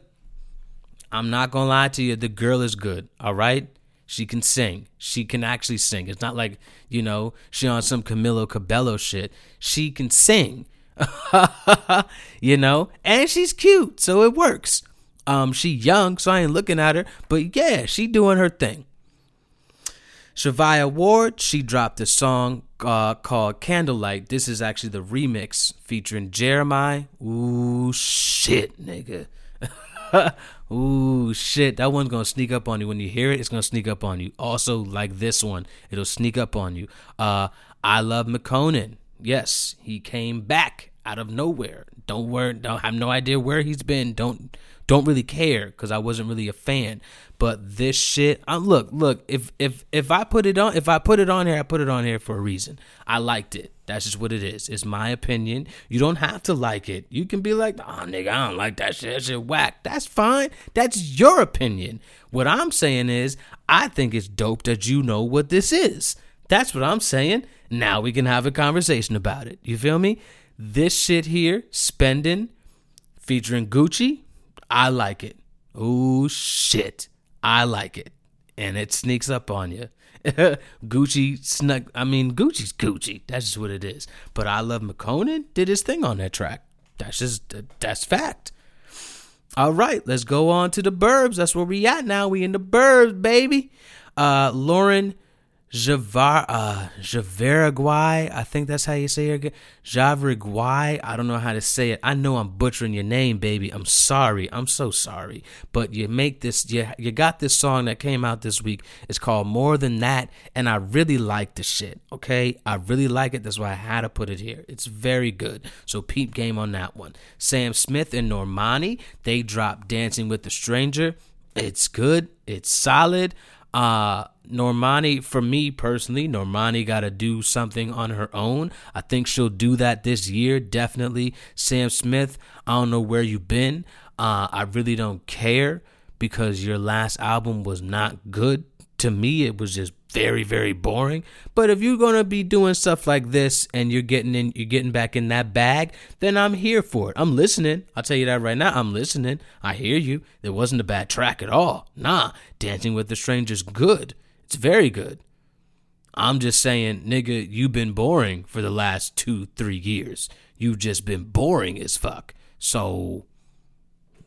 I'm not gonna lie to you. The girl is good. All right. She can sing. She can actually sing. It's not like, you know, she on some Camila Cabello shit. She can sing. you know? And she's cute, so it works. Um, she young, so I ain't looking at her, but yeah, she doing her thing. Zhavia Ward, she dropped a song uh, called Candlelight. This is actually the remix featuring Jeremih. Ooh, shit, nigga. Ooh, shit. That one's going to sneak up on you. When you hear it, it's going to sneak up on you. Also, like this one, it'll sneak up on you. Uh, iLoveMakonnen. Yes, he came back out of nowhere. Don't worry. Don't have no idea where he's been. Don't don't really care because I wasn't really a fan. But this shit, I, look, look. If if if I put it on, if I put it on here, I put it on here for a reason. I liked it. That's just what it is. It's my opinion. You don't have to like it. You can be like, oh nigga, I don't like that shit. That shit whack. That's fine. That's your opinion. What I'm saying is, I think it's dope that you know what this is. That's what I'm saying. Now we can have a conversation about it. You feel me? This shit here, spending, featuring Gucci, I like it. Oh shit. I like it. And it sneaks up on you. Gucci snuck. I mean, Gucci's Gucci. That's just what it is. But iLoveMakonnen did his thing on that track. That's just that's fact. All right, let's go on to the burbs. That's where we at now. We in the burbs, baby. Uh, Lauren Javar uh I think that's how you say it. Javaraguay, I don't know how to say it. I know I'm butchering your name, baby. I'm sorry. I'm so sorry. But you make this you you got this song that came out this week. It's called More Than That and I really like the shit. Okay? I really like it. That's why I had to put it here. It's very good. So peep game on that one. Sam Smith and Normani, they dropped Dancing with the Stranger. It's good. It's solid. Uh Normani, for me personally, Normani got to do something on her own. I think she'll do that this year, definitely. Sam Smith, I don't know where you've been. Uh, I really don't care because your last album was not good. To me, it was just very, very boring. But if you're gonna be doing stuff like this and you're getting in, you're getting back in that bag, then I'm here for it. I'm listening. I'll tell you that right now. I'm listening. I hear you. There wasn't a bad track at all. Nah, Dancing with the Strangers, good. It's very good. I'm just saying, nigga, you've been boring for the last two, three years. You've just been boring as fuck. So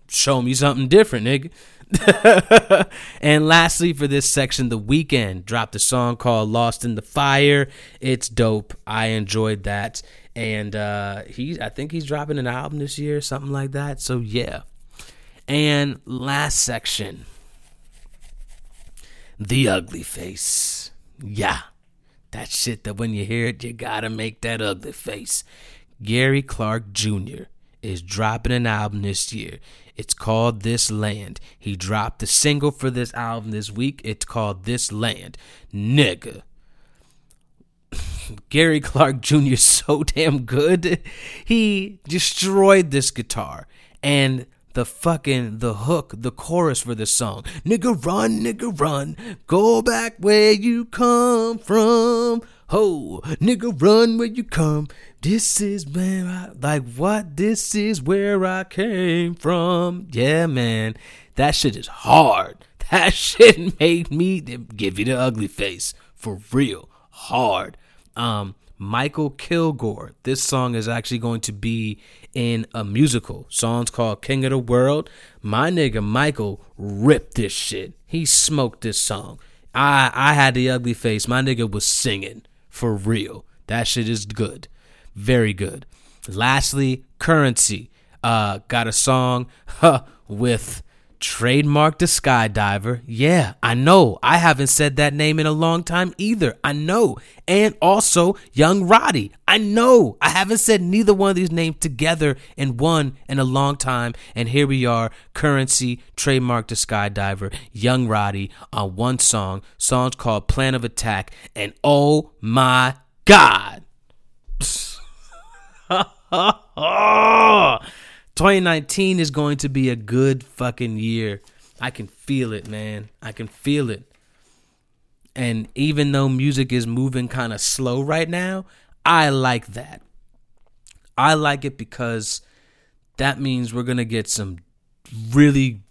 show me something different, nigga. and lastly, for this section, The Weeknd dropped a song called Lost in the Fire. It's dope. I enjoyed that. And uh he I think he's dropping an album this year, something like that. So yeah. And last section The Ugly Face. Yeah, that shit that when you hear it, you gotta make that ugly face. Gary Clark Jr. is dropping an album this year. It's called This Land. He dropped the single for this album this week. It's called This Land. Nigga. Gary Clark Jr. is so damn good. He destroyed this guitar. And the fucking the hook, the chorus for this song. Nigga run, nigga run, go back where you come from. Ho, nigga run where you come. This is where I like what? This is where I came from. Yeah, man. That shit is hard. That shit made me give you the ugly face. For real. Hard. Um Michael Kilgore. This song is actually going to be in a musical. Song's called King of the World. My nigga Michael ripped this shit. He smoked this song. I I had the ugly face. My nigga was singing for real. That shit is good. Very good. Lastly, currency. Uh got a song huh, with Trademark the Skydiver. Yeah, I know. I haven't said that name in a long time either. I know. And also Young Roddy. I know. I haven't said neither one of these names together in one in a long time. And here we are. Currency, Trademark the Skydiver, Young Roddy on one song. Song's called Plan of Attack. And oh my God. 2019 is going to be a good fucking year. I can feel it, man. I can feel it. And even though music is moving kind of slow right now, I like that. I like it because that means we're going to get some really,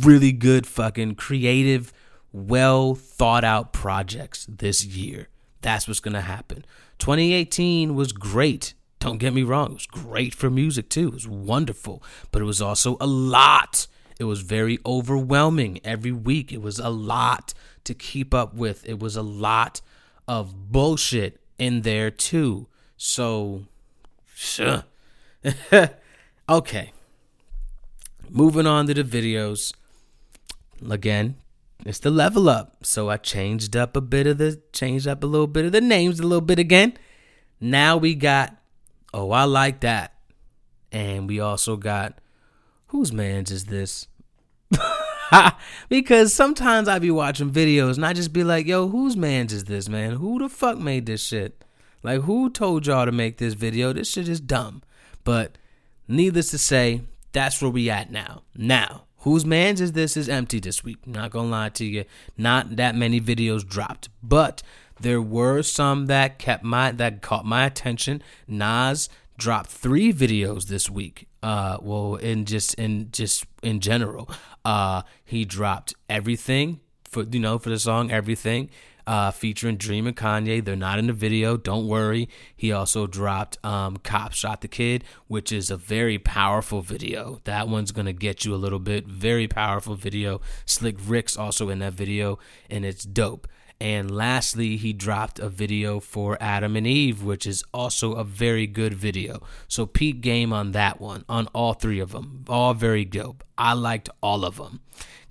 really good fucking creative, well thought out projects this year. That's what's going to happen. 2018 was great. Don't get me wrong, it was great for music too. It was wonderful, but it was also a lot. It was very overwhelming every week. It was a lot to keep up with. It was a lot of bullshit in there too. So, sure. okay. Moving on to the videos. Again, it's the level up. So I changed up a bit of the changed up a little bit of the names a little bit again. Now we got Oh, I like that. And we also got whose man's is this? because sometimes I be watching videos and I just be like, yo, whose man's is this, man? Who the fuck made this shit? Like, who told y'all to make this video? This shit is dumb. But needless to say, that's where we at now. Now, whose man's is this is empty this week. Not gonna lie to you. Not that many videos dropped. But there were some that kept my that caught my attention. Nas dropped three videos this week. Uh, well, in just in just in general, uh, he dropped everything for you know for the song everything. Uh, featuring Dream and Kanye. They're not in the video. Don't worry. He also dropped um, "Cop Shot the Kid," which is a very powerful video. That one's gonna get you a little bit. Very powerful video. Slick Rick's also in that video, and it's dope. And lastly, he dropped a video for Adam and Eve, which is also a very good video. So peep game on that one, on all three of them. All very dope. I liked all of them.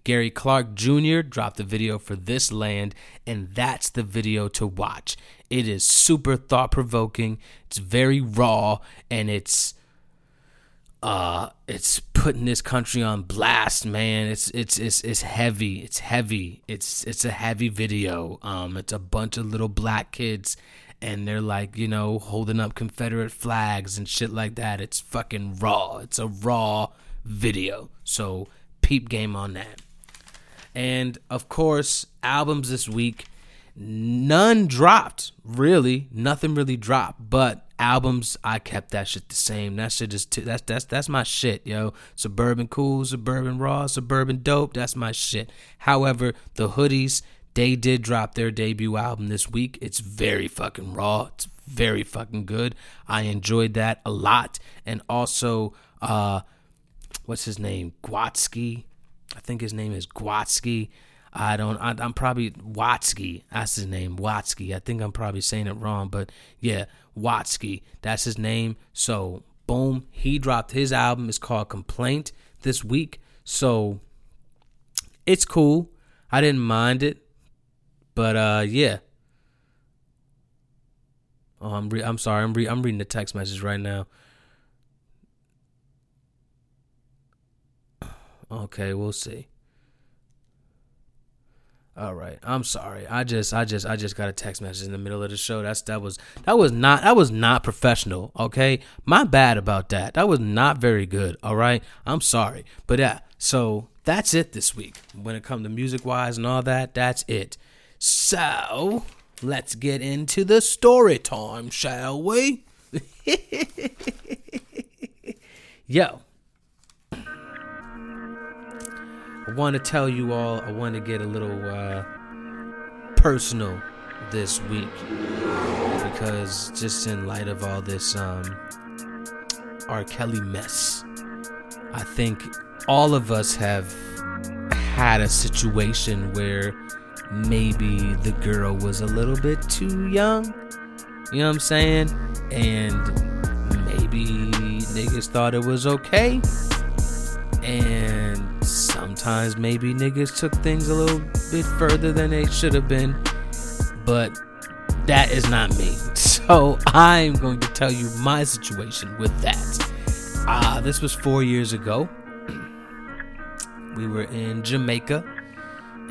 Gary Clark Jr. dropped a video for This Land, and that's the video to watch. It is super thought provoking, it's very raw, and it's uh it's putting this country on blast man. It's it's it's it's heavy. It's heavy. It's it's a heavy video. Um it's a bunch of little black kids and they're like you know holding up confederate flags and shit like that. It's fucking raw. It's a raw video. So peep game on that. And of course albums this week none dropped really. Nothing really dropped but albums, I kept that shit the same. That shit is that's that's that's my shit, yo. Suburban cool, suburban raw, suburban dope. That's my shit. However, the hoodies they did drop their debut album this week. It's very fucking raw. It's very fucking good. I enjoyed that a lot. And also, uh, what's his name? Gwatsky. I think his name is Gwatsky. I don't. I, am probably Watsky. That's his name, Watsky. I think I'm probably saying it wrong, but yeah, Watsky. That's his name. So boom, he dropped his album. It's called Complaint this week. So it's cool. I didn't mind it, but uh, yeah. Oh, I'm re- I'm sorry. I'm re- I'm reading the text message right now. Okay, we'll see. All right. I'm sorry. I just I just I just got a text message in the middle of the show. That's that was that was not that was not professional, okay? My bad about that. That was not very good, all right? I'm sorry. But yeah, so that's it this week. When it comes to music wise and all that, that's it. So, let's get into the story time, shall we? Yo, I want to tell you all, I want to get a little uh, personal this week because just in light of all this um, R. Kelly mess, I think all of us have had a situation where maybe the girl was a little bit too young. You know what I'm saying? And maybe niggas thought it was okay. Sometimes maybe niggas took things a little bit further than they should have been, but that is not me. So I'm going to tell you my situation with that. Uh, this was four years ago. we were in Jamaica,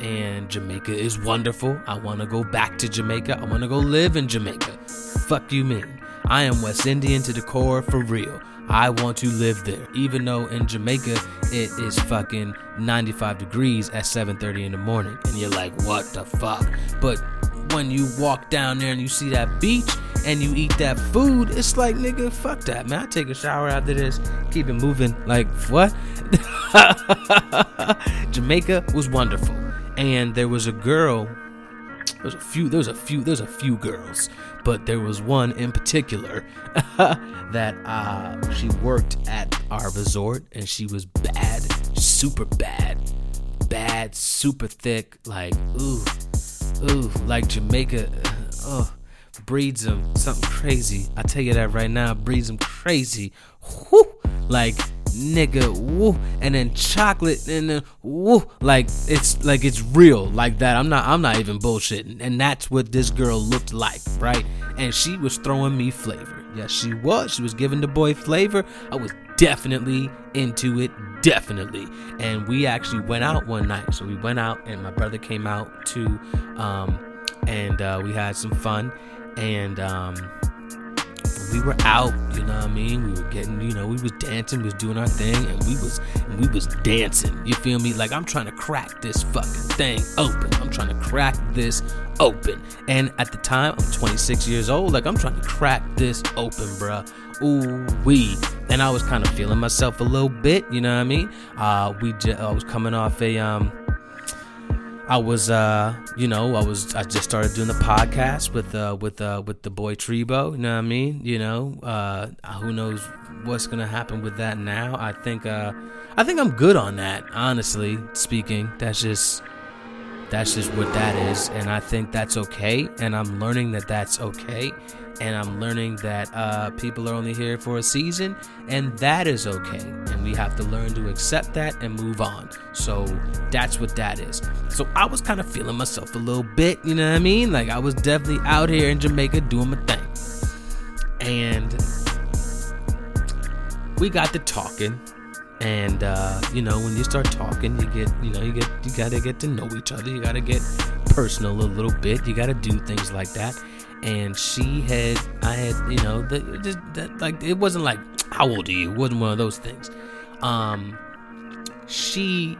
and Jamaica is wonderful. I want to go back to Jamaica. I want to go live in Jamaica. Fuck you mean? I am West Indian to the core for real. I want to live there. Even though in Jamaica it is fucking 95 degrees at 7:30 in the morning and you're like, "What the fuck?" But when you walk down there and you see that beach and you eat that food, it's like, nigga, fuck that, man. I take a shower after this, keep it moving. Like, what? Jamaica was wonderful. And there was a girl, there's a few, there's a few, there's a few girls but there was one in particular that uh, she worked at our resort and she was bad, super bad, bad, super thick, like ooh, ooh, like Jamaica, oh, breeds them something crazy. I tell you that right now, breeds them crazy. Whew, like nigga, woo, and then chocolate, and then woo, like it's like it's real, like that. I'm not, I'm not even bullshitting, and that's what this girl looked like, right? And she was throwing me flavor. Yes, she was. She was giving the boy flavor. I was definitely into it, definitely. And we actually went out one night. So we went out, and my brother came out too, um, and uh, we had some fun, and um we were out, you know what I mean? We were getting, you know, we was dancing, we was doing our thing, and we was and we was dancing. You feel me? Like I'm trying to crack this fucking thing open. I'm trying to crack this open. And at the time, I'm 26 years old. Like I'm trying to crack this open, bruh. Ooh wee. And I was kind of feeling myself a little bit, you know what I mean? Uh, we just, I was coming off a um I was, uh, you know, I was, I just started doing the podcast with, uh, with, uh, with the boy Trebo. You know what I mean? You know, uh, who knows what's gonna happen with that now? I think, uh, I think I'm good on that. Honestly speaking, that's just, that's just what that is, and I think that's okay. And I'm learning that that's okay and I'm learning that uh, people are only here for a season, and that is okay. And we have to learn to accept that and move on. So that's what that is. So I was kind of feeling myself a little bit, you know what I mean? Like I was definitely out here in Jamaica doing my thing. And we got to talking. And uh, you know, when you start talking, you get, you know, you get, you gotta get to know each other. You gotta get personal a little bit. You gotta do things like that and she had I had you know the, just that, like it wasn't like how old are you? It wasn't one of those things. Um, she,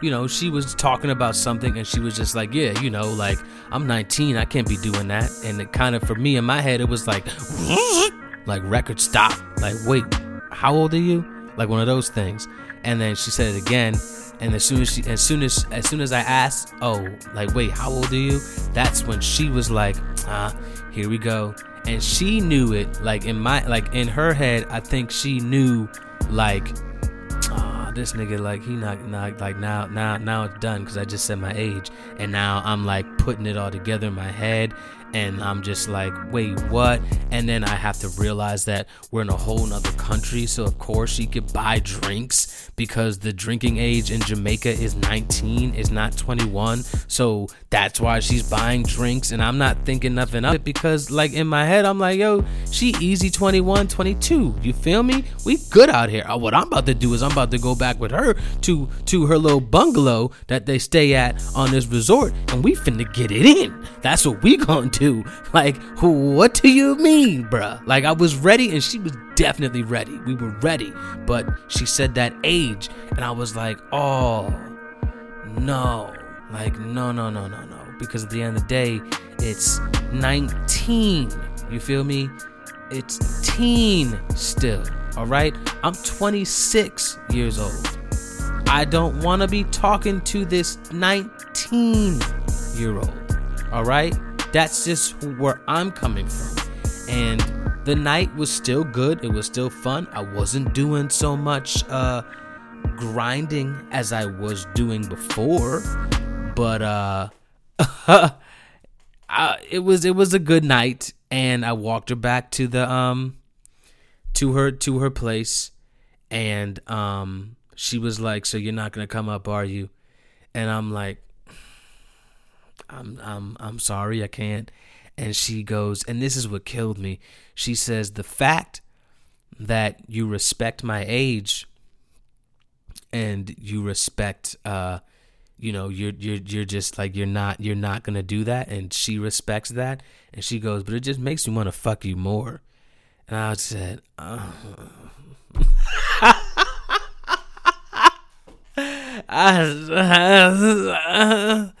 you know, she was talking about something and she was just like, yeah, you know, like I'm 19, I can't be doing that. And it kind of for me in my head, it was like, like record stop. Like wait, how old are you? Like one of those things. And then she said it again and as soon as she, as soon as, as soon as I asked, oh, like, wait, how old are you? That's when she was like, ah, here we go. And she knew it, like in my, like in her head, I think she knew, like, ah, this nigga, like he not, not like now, now, now it's done because I just said my age, and now I'm like putting it all together in my head, and I'm just like, wait, what? And then I have to realize that we're in a whole nother country, so of course she could buy drinks because the drinking age in Jamaica is 19, is not 21. So that's why she's buying drinks. And I'm not thinking nothing of it because, like, in my head, I'm like, yo, she easy 21, 22. You feel me? We good out here. Uh, what I'm about to do is I'm about to go back with her to to her little bungalow that they stay at on this resort, and we finna get it in. That's what we gonna do. Like, what do you mean, bruh? Like, I was ready, and she was definitely ready. We were ready, but she said that age, and I was like, oh no, like no, no, no, no, no, because at the end of the day, it's 19. You feel me? It's teen still. All right, I'm 26 years old. I don't want to be talking to this 19 year old. All right, that's just where I'm coming from, and the night was still good. It was still fun. I wasn't doing so much uh, grinding as I was doing before, but uh, I, it was it was a good night, and I walked her back to the um to her to her place, and um she was like, "So you're not gonna come up, are you?" And I'm like, "I'm I'm I'm sorry, I can't." And she goes, and this is what killed me. She says, The fact that you respect my age and you respect uh you know you're you're you're just like you're not you're not gonna do that and she respects that and she goes but it just makes me want to fuck you more and i said uh.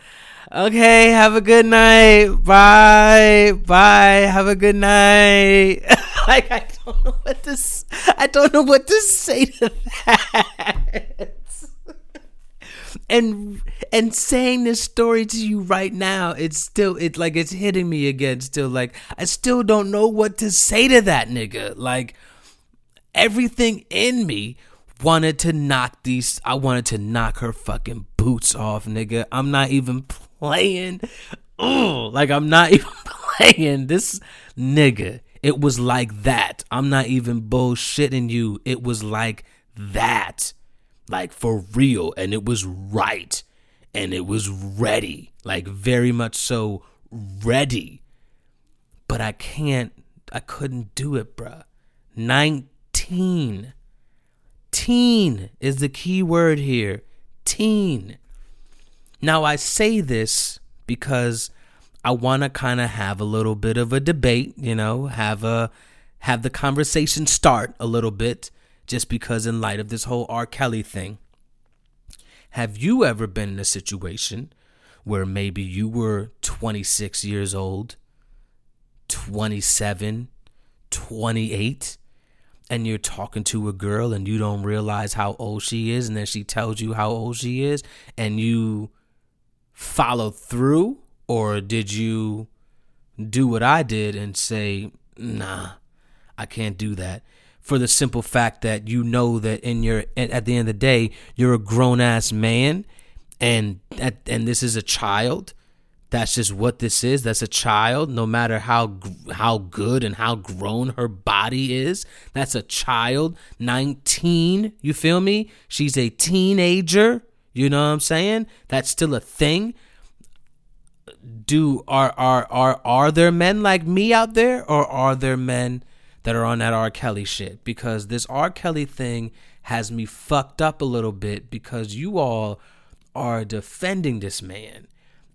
okay, have a good night. Bye. Bye. Have a good night. like I don't know what to I don't know what to say to that. and and saying this story to you right now, it's still it's like it's hitting me again still like I still don't know what to say to that nigga. Like everything in me wanted to knock these I wanted to knock her fucking boots off, nigga. I'm not even playing. Oh, like I'm not even playing this nigga. It was like that. I'm not even bullshitting you. It was like that. Like for real. And it was right. And it was ready. Like very much so ready. But I can't, I couldn't do it, bruh. 19. Teen is the key word here. Teen. Now, I say this because I want to kind of have a little bit of a debate, you know, have a have the conversation start a little bit just because in light of this whole R Kelly thing. Have you ever been in a situation where maybe you were 26 years old, 27, 28 and you're talking to a girl and you don't realize how old she is and then she tells you how old she is and you follow through or did you do what I did and say, "Nah, I can't do that." For the simple fact that you know that in your at the end of the day, you're a grown ass man, and and this is a child. That's just what this is. That's a child. No matter how how good and how grown her body is, that's a child. Nineteen. You feel me? She's a teenager. You know what I'm saying? That's still a thing. Do are are are are there men like me out there or are there men that are on that R. Kelly shit? Because this R. Kelly thing has me fucked up a little bit because you all are defending this man.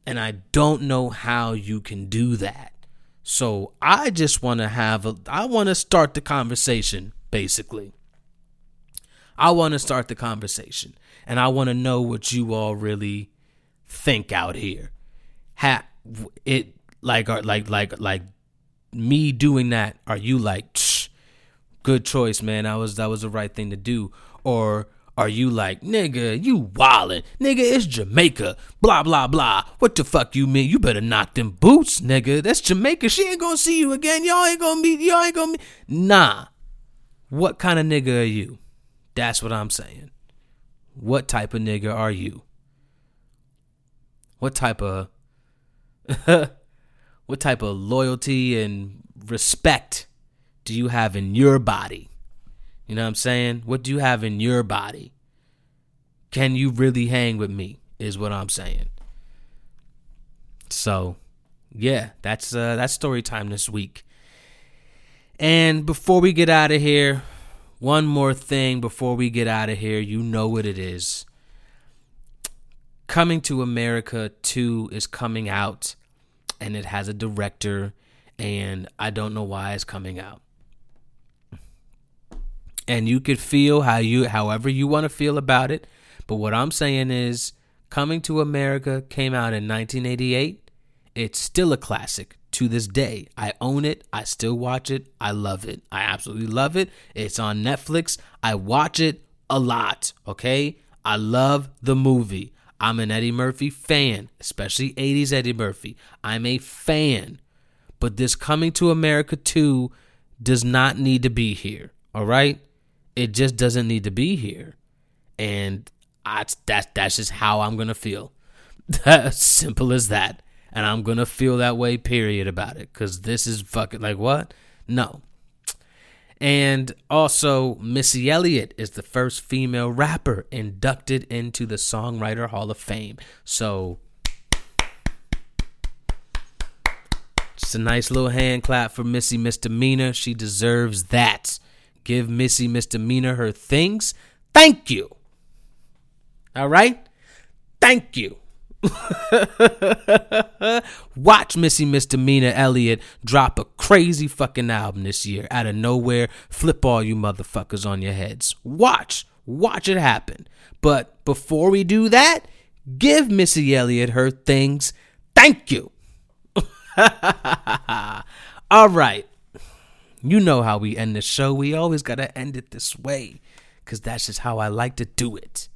And I don't know how you can do that. So I just want to have a I want to start the conversation basically. I want to start the conversation and I want to know what you all really think out here. Ha it like are like like like me doing that? Are you like good choice, man? I was that was the right thing to do, or are you like, nigga, you wildin', nigga, it's Jamaica, blah blah blah. What the fuck you mean? You better knock them boots, nigga. That's Jamaica. She ain't gonna see you again. Y'all ain't gonna meet. Y'all ain't gonna meet. Nah. What kind of nigga are you? That's what I'm saying. What type of nigga are you? What type of what type of loyalty and respect do you have in your body? You know what I'm saying? What do you have in your body? can you really hang with me? Is what I'm saying. So, yeah, that's uh, that's story time this week. And before we get out of here, one more thing before we get out of here. You know what it is. Coming to America 2 is coming out, and it has a director, and I don't know why it's coming out. And you could feel how you however you want to feel about it, but what I'm saying is Coming to America came out in 1988. It's still a classic to this day. I own it. I still watch it. I love it. I absolutely love it. It's on Netflix. I watch it a lot, okay? I love the movie. I'm an Eddie Murphy fan, especially 80s Eddie Murphy. I'm a fan. But this Coming to America 2 does not need to be here, all right? It just doesn't need to be here. And I, that's, that's just how I'm going to feel. Simple as that and I'm gonna feel that way, period, about it. Cause this is fucking like what? No. And also, Missy Elliott is the first female rapper inducted into the Songwriter Hall of Fame. So, just a nice little hand clap for Missy Misdemeanor. She deserves that. Give Missy Misdemeanor her things. Thank you. All right? Thank you. Watch Missy Misdemeanor Elliott drop a crazy fucking album this year out of nowhere. Flip all you motherfuckers on your heads. Watch. Watch it happen. But before we do that, give Missy Elliott her things. Thank you. all right. You know how we end the show. We always got to end it this way because that's just how I like to do it.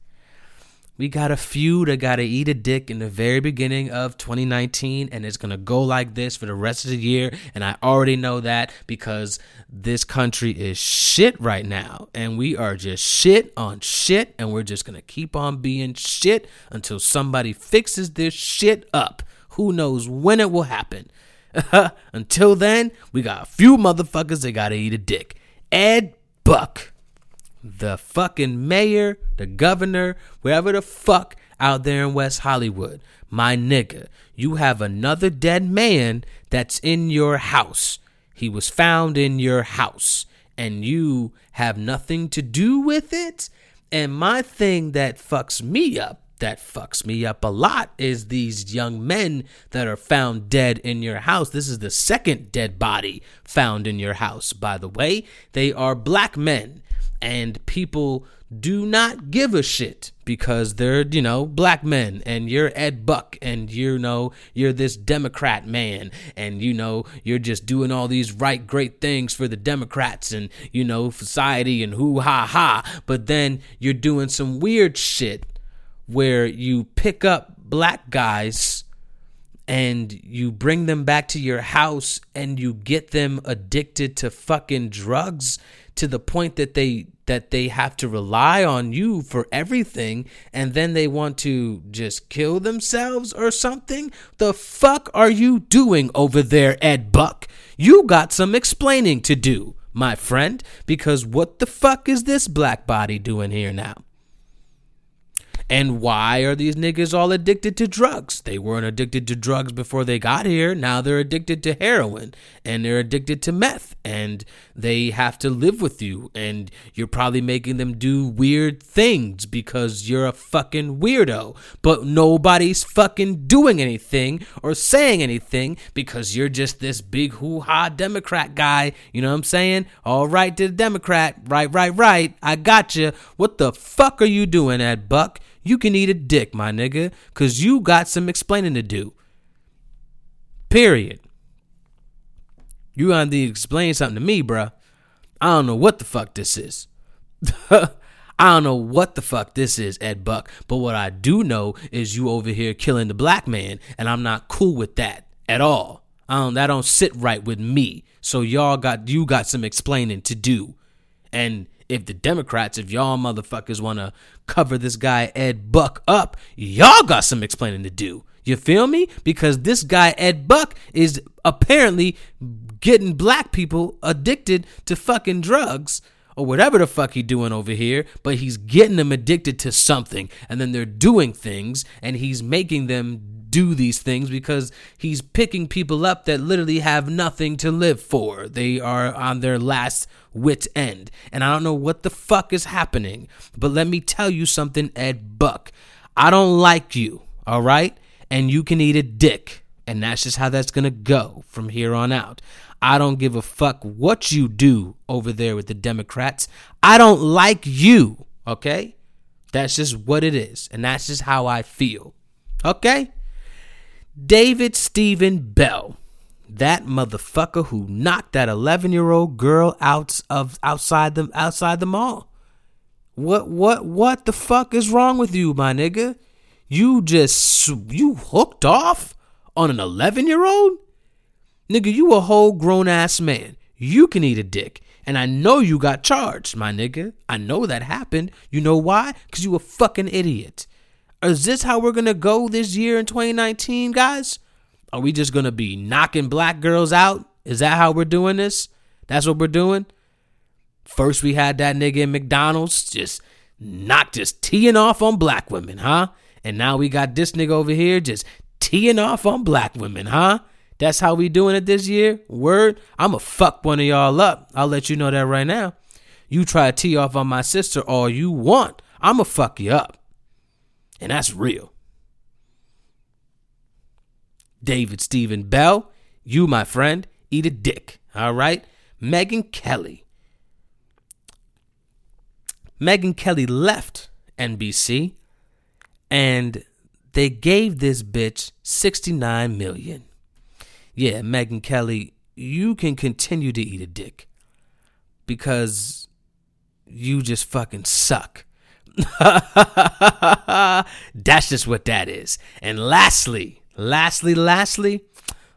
We got a few that got to eat a dick in the very beginning of 2019, and it's going to go like this for the rest of the year. And I already know that because this country is shit right now, and we are just shit on shit, and we're just going to keep on being shit until somebody fixes this shit up. Who knows when it will happen? until then, we got a few motherfuckers that got to eat a dick. Ed Buck the fucking mayor, the governor, wherever the fuck out there in West Hollywood, my nigga, you have another dead man that's in your house. He was found in your house, and you have nothing to do with it. And my thing that fucks me up, that fucks me up a lot, is these young men that are found dead in your house. This is the second dead body found in your house, by the way. They are black men and people do not give a shit because they're you know black men and you're ed buck and you know you're this democrat man and you know you're just doing all these right great things for the democrats and you know society and hoo ha ha. But then you're doing some weird shit where you pick up black guys and you bring them back to your house and you get them addicted to fucking drugs to the point that they that they have to rely on you for everything and then they want to just kill themselves or something? The fuck are you doing over there ed buck? You got some explaining to do my friend because what the fuck is this black body doing here now and why are these niggas all addicted to drugs? They weren't addicted to drugs before they got here. Now they're addicted to heroin and they're addicted to meth and they have to live with you. And you're probably making them do weird things because you're a fucking weirdo. But nobody's fucking doing anything or saying anything because you're just this big hoo ha Democrat guy. You know what I'm saying? All right to the Democrat. Right, right, right. I got you. What the fuck are you doing, Ed Buck? You can eat a dick, my nigga, because you got some explaining to do. Period. You gonna to explain something to me, bruh. I don't know what the fuck this is. I don't know what the fuck this is, Ed Buck, but what I do know is you over here killing the black man, and I'm not cool with that at all. I don't, that don't sit right with me. So y'all got you got some explaining to do. And if the Democrats, if y'all motherfuckers want to cover this guy Ed Buck up, y'all got some explaining to do. You feel me? Because this guy Ed Buck is apparently getting black people addicted to fucking drugs or whatever the fuck he doing over here, but he's getting them addicted to something and then they're doing things and he's making them do these things because he's picking people up that literally have nothing to live for. They are on their last wit's end. And I don't know what the fuck is happening, but let me tell you something, Ed Buck. I don't like you, all right? And you can eat a dick. And that's just how that's going to go from here on out. I don't give a fuck what you do over there with the Democrats. I don't like you, okay? That's just what it is. And that's just how I feel. Okay? David Stephen Bell, that motherfucker who knocked that 11-year-old girl out of outside the outside the mall. What what what the fuck is wrong with you, my nigga? You just you hooked off on an 11-year-old? Nigga, you a whole grown ass man. You can eat a dick. And I know you got charged, my nigga. I know that happened. You know why? Because you a fucking idiot. Is this how we're gonna go this year in 2019, guys? Are we just gonna be knocking black girls out? Is that how we're doing this? That's what we're doing? First we had that nigga in McDonald's just not just teeing off on black women, huh? And now we got this nigga over here just teeing off on black women, huh? That's how we doing it this year. Word, I'ma fuck one of y'all up. I'll let you know that right now. You try to tee off on my sister all you want. I'ma fuck you up. And that's real. David Stephen Bell, you, my friend, eat a dick. All right? Megyn Kelly. Megyn Kelly left NBC and they gave this bitch 69 million yeah, Megyn Kelly, you can continue to eat a dick because you just fucking suck. That's just what that is. And lastly, lastly, lastly,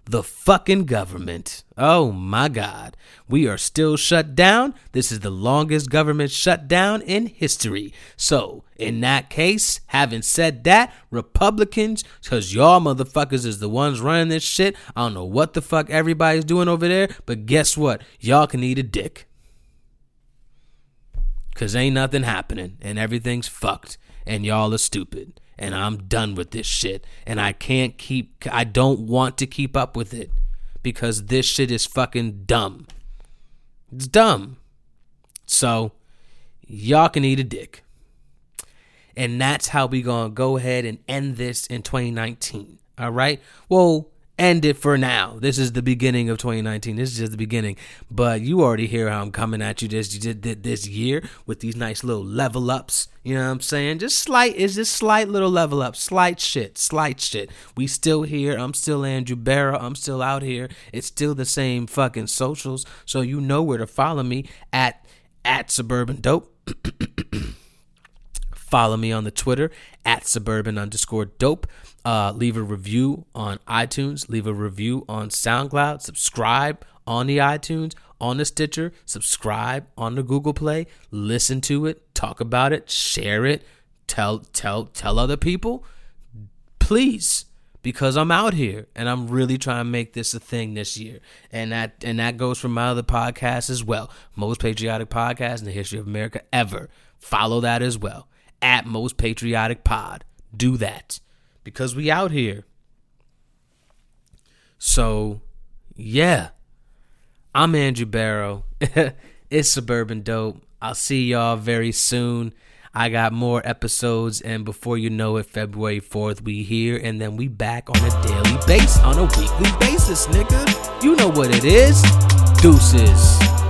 the fucking government. Oh my God. We are still shut down. This is the longest government shutdown in history. So, in that case, having said that, Republicans, because y'all motherfuckers is the ones running this shit. I don't know what the fuck everybody's doing over there, but guess what? Y'all can eat a dick. Because ain't nothing happening and everything's fucked and y'all are stupid and I'm done with this shit. And I can't keep, I don't want to keep up with it because this shit is fucking dumb. It's dumb. So, y'all can eat a dick. And that's how we gonna go ahead and end this in 2019. All right. Well, end it for now. This is the beginning of 2019. This is just the beginning. But you already hear how I'm coming at you this this year with these nice little level ups. You know what I'm saying? Just slight is just slight little level up. Slight shit. Slight shit. We still here. I'm still Andrew Barra. I'm still out here. It's still the same fucking socials. So you know where to follow me at at suburban dope. follow me on the Twitter at suburban underscore dope. Uh, leave a review on iTunes, leave a review on SoundCloud, subscribe on the iTunes, on the Stitcher, subscribe on the Google Play, listen to it, talk about it, share it, tell tell tell other people. Please because I'm out here and I'm really trying to make this a thing this year. And that and that goes for my other podcasts as well. Most patriotic podcast in the history of America ever. Follow that as well. At most patriotic pod. Do that because we out here. So, yeah. I'm Andrew Barrow. it's Suburban Dope. I'll see y'all very soon. I got more episodes, and before you know it, February 4th, we here, and then we back on a daily base, on a weekly basis, nigga. You know what it is. Deuces.